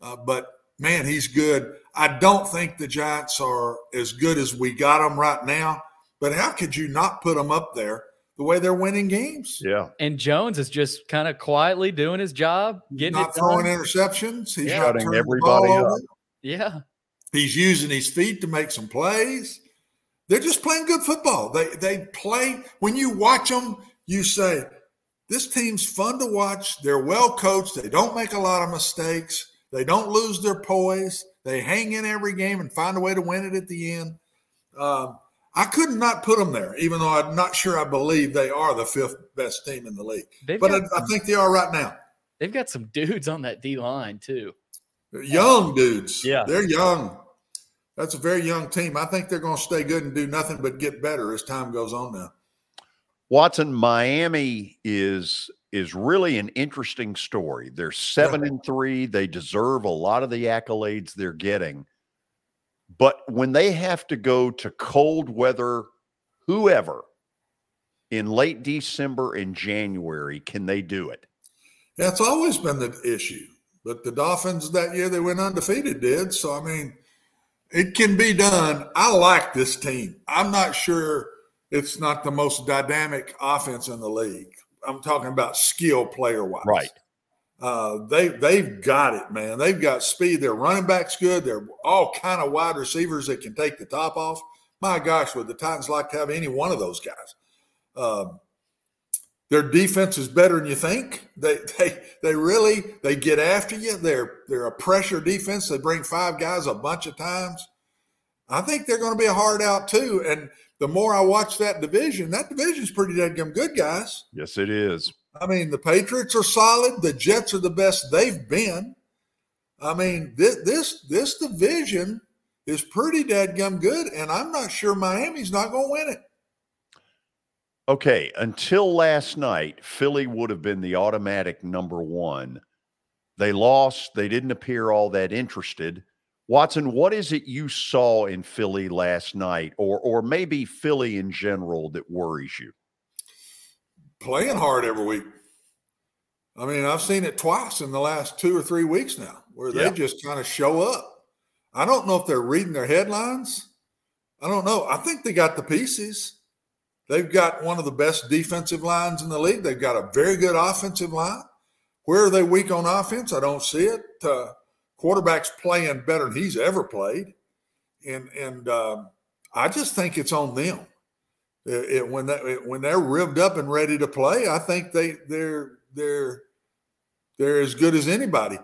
Uh, but man, he's good. I don't think the Giants are as good as we got them right now. But how could you not put them up there the way they're winning games? Yeah. And Jones is just kind of quietly doing his job, getting not it throwing done. interceptions. He's Yeah. not Shutting turning everybody up. over. Yeah. He's using his feet to make some plays. They're just playing good football. They they play when you watch them, you say, this team's fun to watch. They're well coached. They don't make a lot of mistakes. They don't lose their poise. They hang in every game and find a way to win it at the end. Um, I could not put them there, even though I'm not sure I believe they are the fifth best team in the league. They've but I, got I think they are right now. They've got some dudes on that D line too. They're young dudes. Yeah. They're young. That's a very young team. I think they're going to stay good and do nothing but get better as time goes on now. Watson, Miami is is really an interesting story. They're seven and three. They deserve a lot of the accolades they're getting. But when they have to go to cold weather, whoever in late December and January, can they do it? That's always been the issue. But the Dolphins that year they went undefeated did. So I mean, it can be done. I like this team. I'm not sure it's not the most dynamic offense in the league. I'm talking about skill player wise. Right. Uh, they they've got it, man. They've got speed. Their running backs good. They're all kind of wide receivers that can take the top off. My gosh, would the Titans like to have any one of those guys? Um, their defense is better than you think. They they they really they get after you. They're they're a pressure defense. They bring five guys a bunch of times. I think they're going to be a hard out too. And the more I watch that division, that division's pretty damn good, guys. Yes, it is. I mean, the Patriots are solid. The Jets are the best they've been. I mean, this this this division is pretty dadgum good, and I'm not sure Miami's not going to win it. Okay, until last night, Philly would have been the automatic number one. They lost. They didn't appear all that interested. Watson, what is it you saw in Philly last night, or or maybe Philly in general, that worries you? Playing hard every week. I mean, I've seen it twice in the last two or three weeks now, where they just kind of show up. I don't know if they're reading their headlines. I don't know. I think they got the pieces. They've got one of the best defensive lines in the league. They've got a very good offensive line. Where are they weak on offense? I don't see it. Uh, quarterback's playing better than he's ever played, and and um, I just think it's on them. It, it, when they, it, when they're revved up and ready to play, I think they they're they're they're as good as anybody.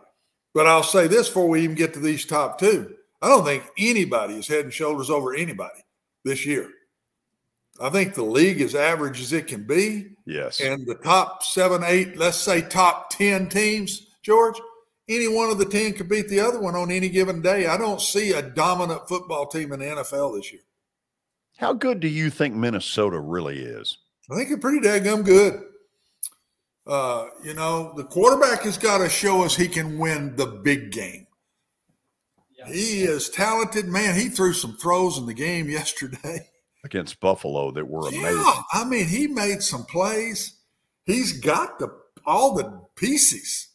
But I'll say this before we even get to these top two: I don't think anybody is head and shoulders over anybody this year. I think the league is average as it can be. Yes. And the top seven, eight, let's say top 10 teams, George, any one of the 10 could beat the other one on any given day. I don't see a dominant football team in the NFL this year. How good do you think Minnesota really is? I think they're pretty daggum good. Uh, you know, the quarterback has got to show us he can win the big game. He is talented, man. He threw some throws in the game yesterday against Buffalo that were amazing. Yeah, I mean, he made some plays. He's got the all the pieces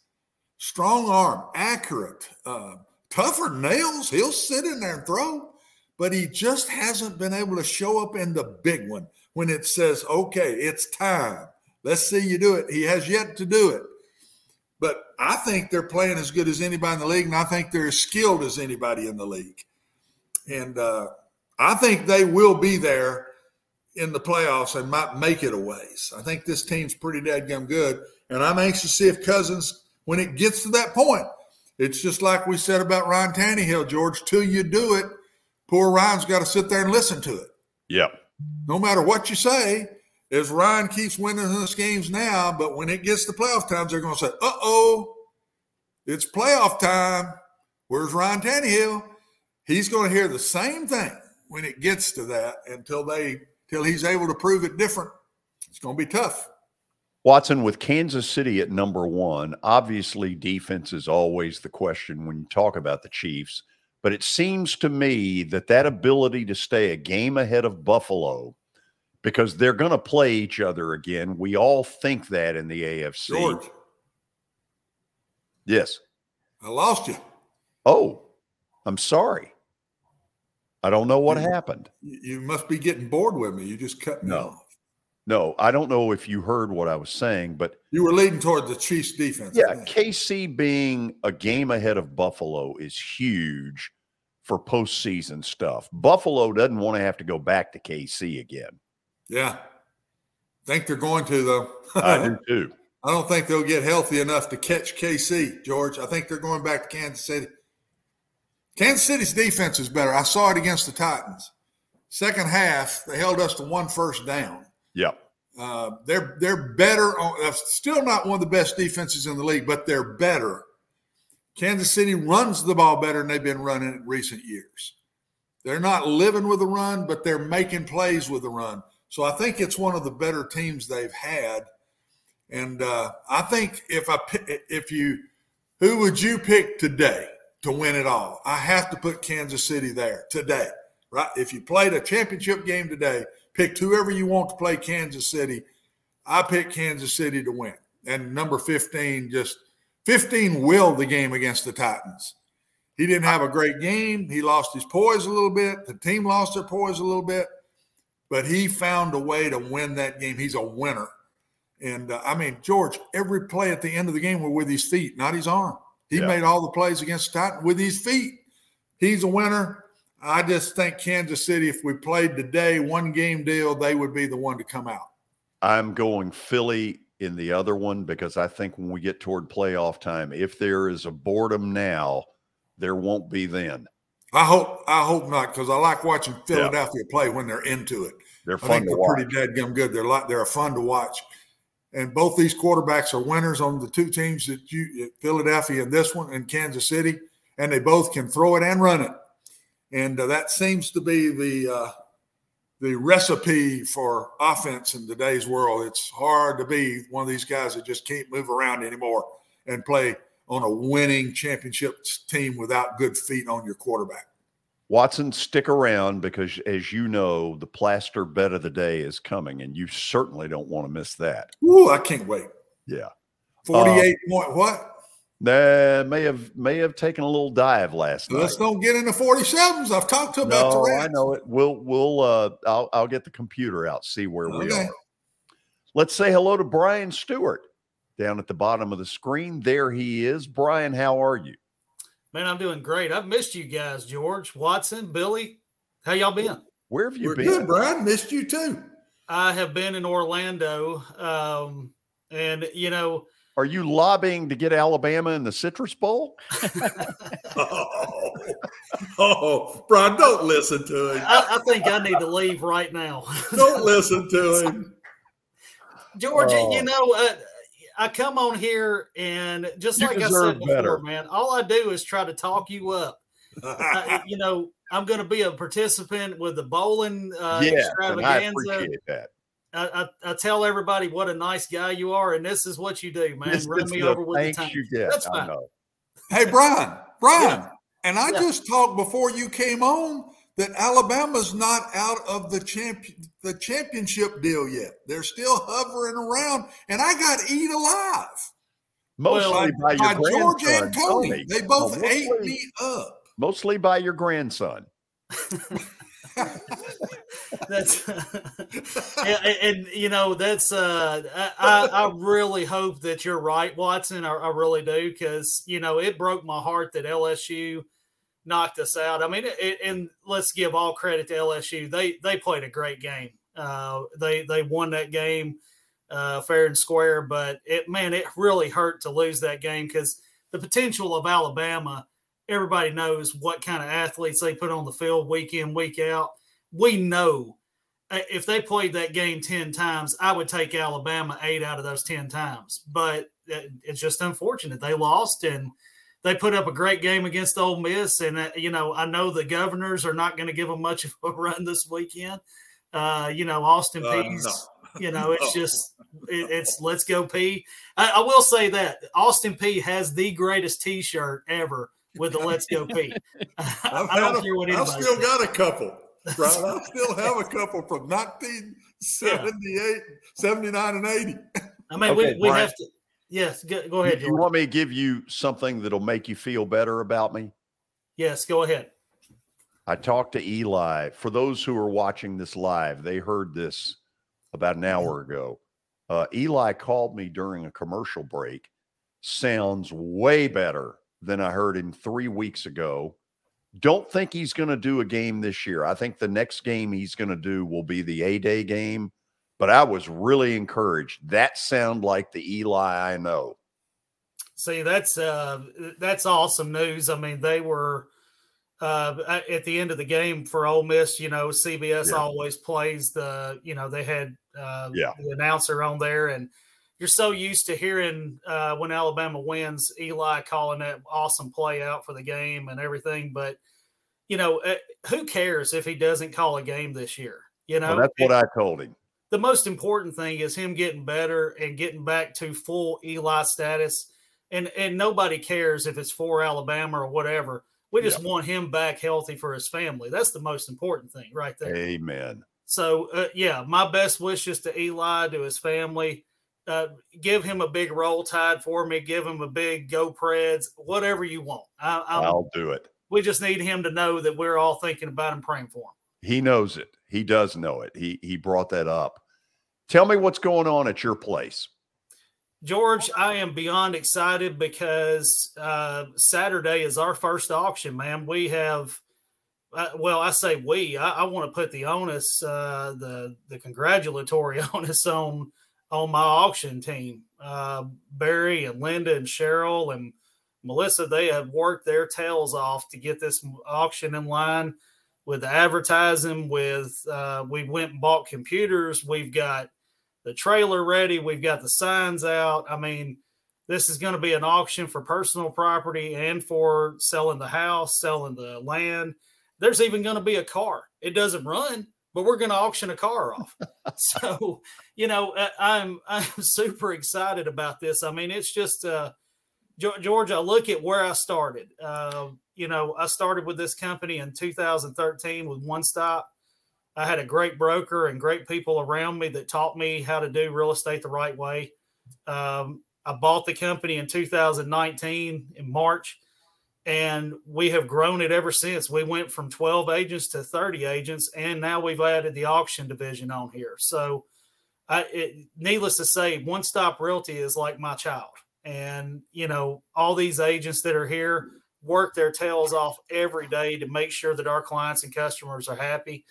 strong arm, accurate, uh, tougher nails. He'll sit in there and throw, but he just hasn't been able to show up in the big one when it says, okay, it's time. Let's see you do it. He has yet to do it. But I think they're playing as good as anybody in the league, and I think they're as skilled as anybody in the league. And uh, I think they will be there in the playoffs and might make it a ways. I think this team's pretty dadgum good. And I'm anxious to see if Cousins when it gets to that point. It's just like we said about Ryan Tannehill, George. Till you do it, poor Ryan's got to sit there and listen to it. Yep. No matter what you say, as Ryan keeps winning his games now, but when it gets to playoff times, they're going to say, "Uh oh, it's playoff time." Where's Ryan Tannehill? He's going to hear the same thing when it gets to that until they till he's able to prove it different. It's going to be tough. Watson, with Kansas City at number one, obviously defense is always the question when you talk about the Chiefs. But it seems to me that that ability to stay a game ahead of Buffalo, because they're going to play each other again. We all think that in the AFC. George. Yes. I lost you. Oh, I'm sorry. I don't know what you, happened. You must be getting bored with me. You just cut me no. off. No, I don't know if you heard what I was saying, but you were leading toward the Chiefs defense. Yeah, KC being a game ahead of Buffalo is huge for postseason stuff. Buffalo doesn't want to have to go back to KC again. Yeah. Think they're going to though. I do too. I don't think they'll get healthy enough to catch KC, George. I think they're going back to Kansas City. Kansas City's defense is better. I saw it against the Titans. Second half, they held us to one first down. Yep. Uh, they're they're better. On, uh, still not one of the best defenses in the league, but they're better. Kansas City runs the ball better than they've been running in recent years. They're not living with the run, but they're making plays with the run. So I think it's one of the better teams they've had. And uh, I think if I if you who would you pick today to win it all? I have to put Kansas City there today, right? If you played a championship game today, picked whoever you want to play Kansas City. I pick Kansas City to win. And number 15 just 15 willed the game against the Titans. He didn't have a great game. He lost his poise a little bit. The team lost their poise a little bit, but he found a way to win that game. He's a winner. And uh, I mean, George, every play at the end of the game were with his feet, not his arm. He yeah. made all the plays against the Titans with his feet. He's a winner. I just think Kansas City, if we played today, one game deal, they would be the one to come out. I'm going Philly in the other one because I think when we get toward playoff time, if there is a boredom now, there won't be then. I hope I hope not because I like watching Philadelphia yeah. play when they're into it. They're fun I think to they're watch. pretty dead good. They're like they're fun to watch. And both these quarterbacks are winners on the two teams that you Philadelphia and this one and Kansas City, and they both can throw it and run it. And uh, that seems to be the uh, the recipe for offense in today's world. It's hard to be one of these guys that just can't move around anymore and play on a winning championship team without good feet on your quarterback. Watson, stick around because, as you know, the plaster bet of the day is coming, and you certainly don't want to miss that. Ooh, I can't wait. Yeah, forty-eight um, point what? That may have may have taken a little dive last Let's night. Let's don't get into forty sevens. I've talked to about. No, I know it. We'll we'll uh, I'll I'll get the computer out, see where okay. we are. Let's say hello to Brian Stewart down at the bottom of the screen. There he is. Brian, how are you? Man, I'm doing great. I've missed you guys, George, Watson, Billy. How y'all been? Where have you We're been? Good, Brian. Missed you too. I have been in Orlando. Um, and you know, are you lobbying to get Alabama in the Citrus Bowl? oh, oh, Brian, don't listen to him. I, I, think I need to leave right now. don't listen to him. George, oh. you know, uh, I come on here and just you like I said before, better. man, all I do is try to talk you up. uh, you know, I'm going to be a participant with the bowling uh, yeah, extravaganza. I. I, I, I, tell everybody what a nice guy you are, and this is what you do, man. This Run me over with the tank. You get. That's fine. Hey, Brian, Brian, yeah. and I yeah. just talked before you came on that Alabama's not out of the champion the championship deal yet. They're still hovering around, and I got eat alive. Mostly well, by, by, your George and Tony. Tony. They both well, ate me up. Mostly by your grandson. that's and, and, you know that's uh I, I really hope that you're right watson i, I really do because you know it broke my heart that lsu knocked us out. I mean, it, and let's give all credit to LSU. They they played a great game. Uh, they they won that game uh, fair and square. But it man, it really hurt to lose that game because the potential of Alabama. Everybody knows what kind of athletes they put on the field week in week out. We know uh, if they played that game 10 times, I would take Alabama eight out of those 10 times. But it's just unfortunate. They lost, and they put up a great game against Ole Miss, and uh, you know I know the Governors are not going to give them much of a run this weekend. Uh, you know Austin uh, Peay's. No. You know it's no. just it, it's let's go Peay. I, I will say that Austin Peay has the greatest T-shirt ever with the "Let's Go Peay." I, I don't care what anybody. I've still says. got a couple. Right? I still have a couple from 1978, yeah. 79, and 80. I mean, okay, we, we have to Yes, go, go ahead. You, you want me to give you something that'll make you feel better about me? Yes, go ahead. I talked to Eli. For those who are watching this live, they heard this about an hour ago. Uh, Eli called me during a commercial break. Sounds way better than I heard him three weeks ago. Don't think he's going to do a game this year. I think the next game he's going to do will be the A Day game but I was really encouraged. That sound like the Eli I know. See, that's uh, that's awesome news. I mean, they were uh, at the end of the game for Ole Miss. You know, CBS yeah. always plays the. You know, they had uh, yeah. the announcer on there, and you're so used to hearing uh, when Alabama wins, Eli calling that awesome play out for the game and everything. But you know, uh, who cares if he doesn't call a game this year? You know, well, that's what I told him the most important thing is him getting better and getting back to full Eli status. And and nobody cares if it's for Alabama or whatever. We just want him back healthy for his family. That's the most important thing, right there. Amen. So uh, yeah, my best wishes to Eli to his family. Uh, give him a big roll tide for me. Give him a big go Preds, whatever you want. I, will do it. We just need him to know that we're all thinking about him, praying for him. He knows it. He does know it. He he brought that up. Tell me what's going on at your place. George, I am beyond excited because uh, Saturday is our first auction, man. We have, uh, well, I say we. I, I want to put the onus, uh, the the congratulatory onus on on my auction team. Uh, Barry and Linda and Cheryl and Melissa, they have worked their tails off to get this auction in line with advertising. With uh, we went and bought computers. We've got the trailer ready. We've got the signs out. I mean, this is going to be an auction for personal property and for selling the house, selling the land. There's even going to be a car. It doesn't run, but we're going to auction a car off. so, you know, I'm I'm super excited about this. I mean, it's just uh, George. I look at where I started. Uh, you know, I started with this company in 2013 with One Stop. I had a great broker and great people around me that taught me how to do real estate the right way. Um, I bought the company in 2019 in March, and we have grown it ever since. We went from 12 agents to 30 agents, and now we've added the auction division on here. So, I, it, needless to say, One Stop Realty is like my child. And, you know, all these agents that are here work their tails off every day to make sure that our clients and customers are happy.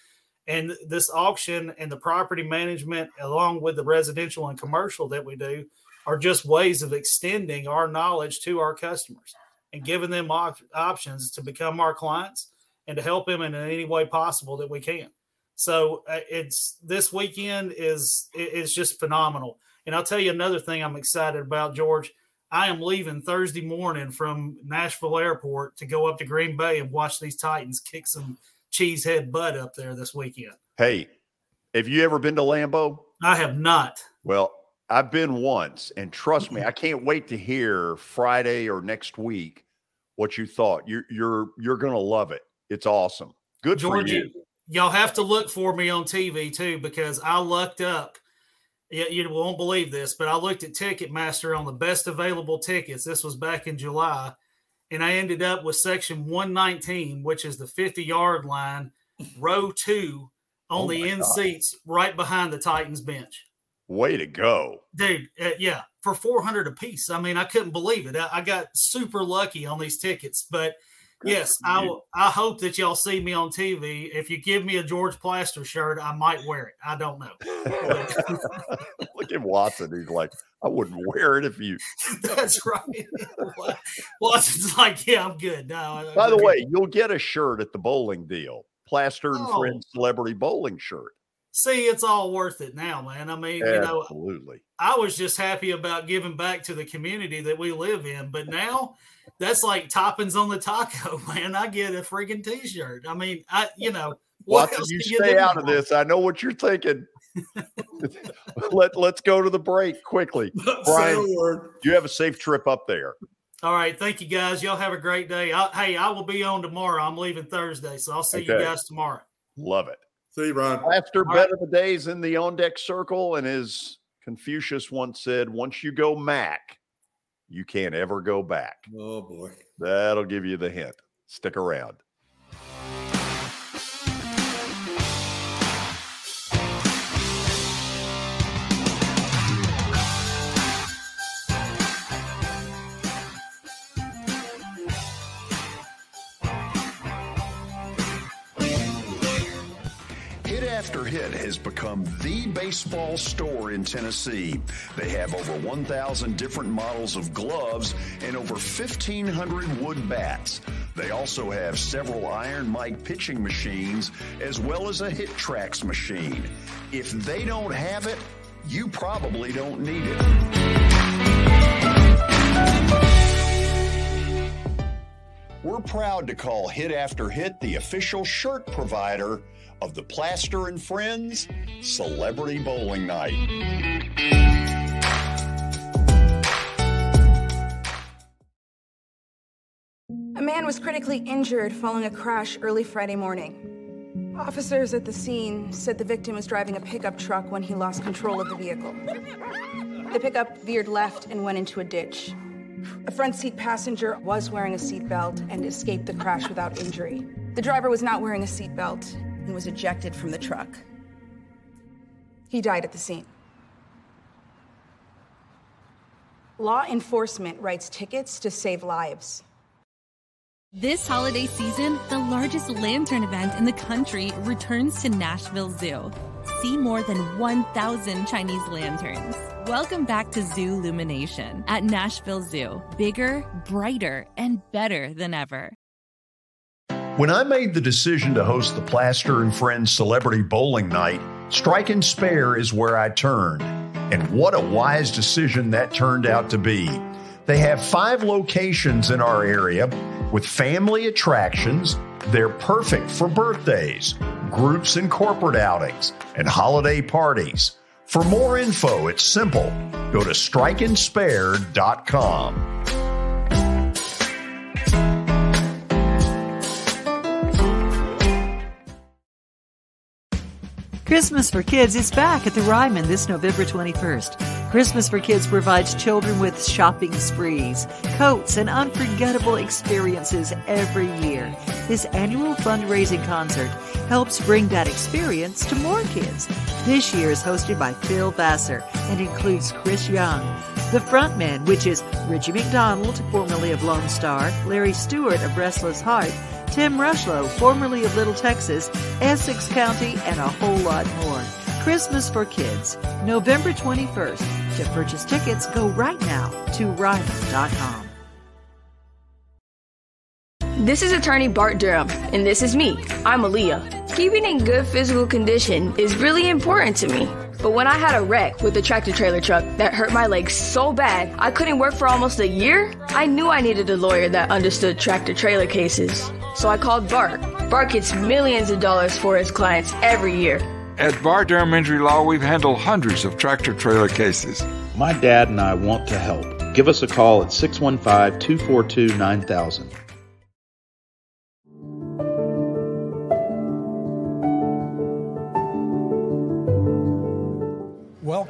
And this auction and the property management, along with the residential and commercial that we do, are just ways of extending our knowledge to our customers and giving them op- options to become our clients and to help them in any way possible that we can. So uh, it's this weekend is is just phenomenal. And I'll tell you another thing I'm excited about, George. I am leaving Thursday morning from Nashville Airport to go up to Green Bay and watch these Titans kick some cheesehead butt up there this weekend. Hey, have you ever been to Lambeau? I have not. Well, I've been once, and trust me, I can't wait to hear Friday or next week what you thought. You're you're you're gonna love it. It's awesome. Good for you. Y'all have to look for me on TV too because I looked up. You, you won't believe this, but I looked at Ticketmaster on the best available tickets. This was back in July, and I ended up with section 119, which is the 50 yard line, row two on Oh the end God. seats right behind the Titans bench. Way to go. dude uh, yeah for 400 a piece i mean i couldn't believe it I, I got super lucky on these tickets but yes i will- i hope that y'all see me on tv if you give me a george plaster shirt i might wear it i don't know Look at Watson. He's like, I wouldn't wear it if you. that's right watson's like yeah i'm good no By the good." way, you'll get a shirt at the bowling deal. Plaster and Oh. Friends Celebrity Bowling shirt. See it's all worth it now man i mean you know Absolutely. I was just happy about giving back to the community that we live in. But now that's like toppings on the taco, man. I get a freaking t-shirt. I mean, I you know what Watson, you stay out of this. I know what you're thinking. Let Let's go to the break quickly. Brian, you have a safe trip up there. All right, thank you guys. Y'all have a great day. I, hey, I will be on tomorrow. I'm leaving Thursday, so I'll see you guys tomorrow. Love it. See you, Brian. Plaster bet of the days in the on deck circle, and as Confucius once said, once you go Mac, you can't ever go back. Oh boy. That'll give you the hint. Stick around. Has become the baseball store in Tennessee. They have over 1,000 different models of gloves and over 1,500 wood bats. They also have several Iron Mike pitching machines as well as a HitTrax machine. If they don't have it, you probably don't need it. We're proud to call Hit After Hit the official shirt provider of the Plaster and Friends Celebrity Bowling Night. A man was critically injured following a crash early Friday morning. Officers at the scene said the victim was driving a pickup truck when he lost control of the vehicle. The pickup veered left and went into a ditch. A front seat passenger was wearing a seatbelt and escaped the crash without injury. The driver was not wearing a seatbelt and was ejected from the truck. He died at the scene. Law enforcement writes tickets to save lives. This holiday season, the largest lantern event in the country returns to Nashville Zoo. see more than 1,000 Chinese lanterns. Welcome back to Zoo Illumination at Nashville Zoo. Bigger, brighter, and better than ever. When I made the decision to host the Plaster and Friends Celebrity Bowling Night, Strike and Spare is where I turned. And what a wise decision that turned out to be. They have five locations in our area with family attractions. They're perfect for birthdays, groups and corporate outings, and holiday parties. For more info, it's simple. Go to strikeandspare.com. Christmas for Kids is back at the Ryman this November 21st. Christmas for Kids provides children with shopping sprees, coats, and unforgettable experiences every year. This annual fundraising concert helps bring that experience to more kids. This year is hosted by Phil Vassar and includes Chris Young. The Frontmen, which is Richie McDonald, formerly of Lone Star, Larry Stewart of Restless Heart, Tim Rushlow, formerly of Little Texas, Essex County, and a whole lot more. Christmas for Kids, November 21st. To purchase tickets, go right now to Ryman.com. This is attorney Bart Durham, and this is me. I'm Aaliyah. Keeping in good physical condition is really important to me. But when I had a wreck with a tractor trailer truck that hurt my legs so bad I couldn't work for almost a year, I knew I needed a lawyer that understood tractor trailer cases. So I called Bart. Bart gets millions of dollars for his clients every year. At Bart Durham Injury Law, we've handled hundreds of tractor trailer cases. My dad and I want to help. Give us a call at 615 242 9000.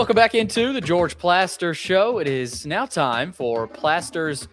Welcome back into the George Plaster Show. It is now time for Plaster's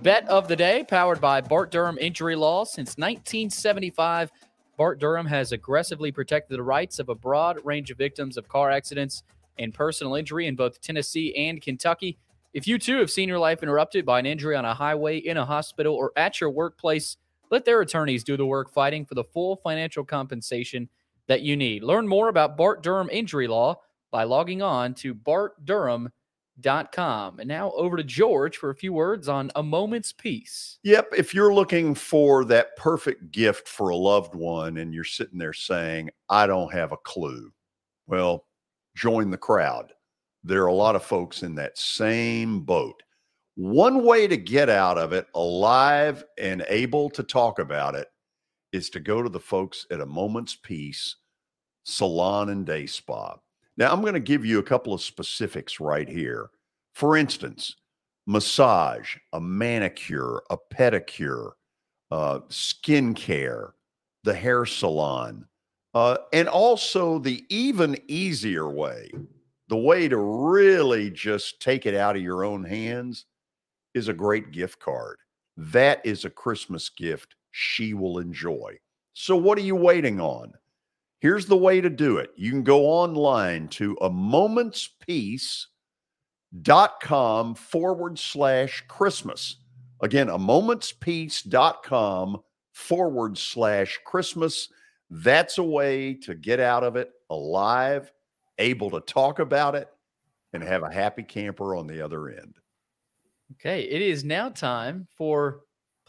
Bet of the Day, powered by Bart Durham Injury Law. Since 1975, Bart Durham has aggressively protected the rights of a broad range of victims of car accidents and personal injury in both Tennessee and Kentucky. If you too have seen your life interrupted by an injury on a highway, in a hospital, or at your workplace, let their attorneys do the work fighting for the full financial compensation that you need. Learn more about Bart Durham Injury Law by logging on to bartdurham.com. And now over to George for a few words on a moment's peace. Yep. If you're looking for that perfect gift for a loved one and you're sitting there saying, I don't have a clue, well, join the crowd. There are a lot of folks in that same boat. One way to get out of it alive and able to talk about it is to go to the folks at a moment's peace salon and day spa. Now, I'm going to give you a couple of specifics right here. For instance, massage, a manicure, a pedicure, uh, skin care, the hair salon, uh, and also the even easier way, the way to really just take it out of your own hands is a great gift card. That is a Christmas gift she will enjoy. So, what are you waiting on? Here's the way to do it. You can go online to a moment's peace.com forward slash Christmas. Again, a moment's peace.com forward slash Christmas. That's a way to get out of it alive, able to talk about it, and have a happy camper on the other end. Okay, it is now time for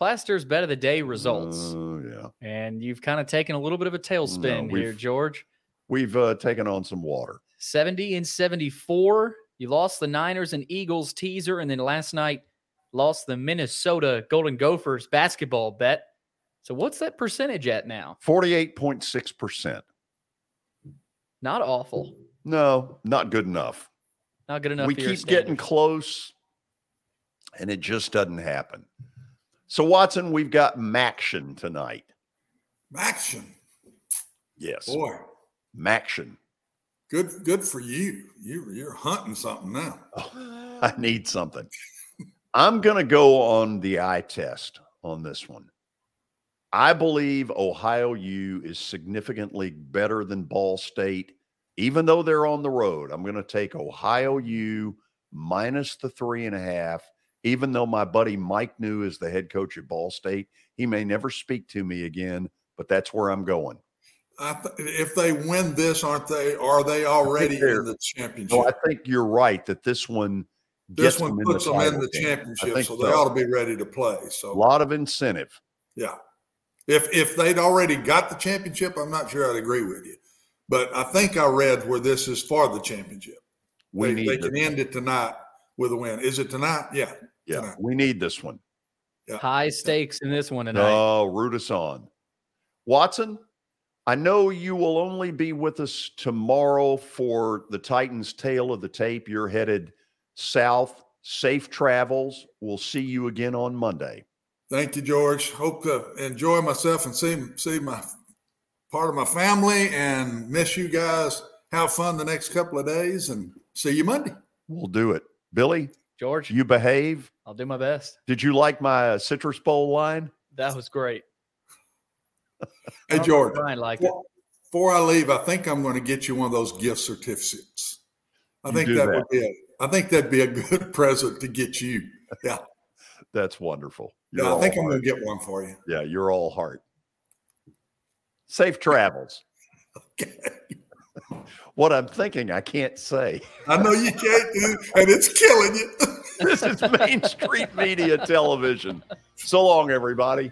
Plaster's bet of the day results. Oh, yeah. And you've kind of taken a little bit of a tailspin No, here, George. We've uh, taken on some water. 70 and 74. You lost the Niners and Eagles teaser, and then last night lost the Minnesota Golden Gophers basketball bet. So what's that percentage at now? 48.6%. Not awful. No, not good enough. Not good enough. we keep getting close and it just doesn't happen. So, Watson, we've got Maction tonight. Action. Yes. Boy, Maction. good good for you. You you're hunting something now. I need something. I'm going to go on the eye test on this one. I believe Ohio U is significantly better than Ball State, even though they're on the road. I'm going to take Ohio U minus the three and a half, even though my buddy Mike Neu is the head coach at Ball State. He may never speak to me again, but that's where I'm going. I th- if they win this, aren't they? Are they already in the championship? So I think you're right that this one this one them puts in them in the game. Championship, so they ought to be ready to play. So a lot of incentive. Yeah. If if they'd already got the championship, I'm not sure I'd agree with you. But I think I read where this is for the championship. We they, need they can end it tonight with a win. Is it tonight? Yeah. Yeah, tonight. we need this one. High uh, stakes in this one tonight. Oh, root us on. Watson, I know you will only be with us tomorrow for the Titans' tail of the tape. You're headed south. Safe travels. We'll see you again on Monday. Thank you, George. Hope to enjoy myself and see see my part of my family and miss you guys. Have fun the next couple of days and see you Monday. We'll do it. Billy, George, you behave. I'll do my best. Did you like my uh, citrus bowl line? That was great. Hey, George. Brian liked it. Before, before I leave, I think I'm going to get you one of those gift certificates. I You think that, that. would be a, I think that'd be a good present to get you. Yeah. That's wonderful. You're Yeah, I all think I'm going to get one for you. Yeah, you're all heart. Safe travels. okay. what I'm thinking, I can't say. I know you can't, do, and it's killing you. This is Main Street Media Television. So long, everybody.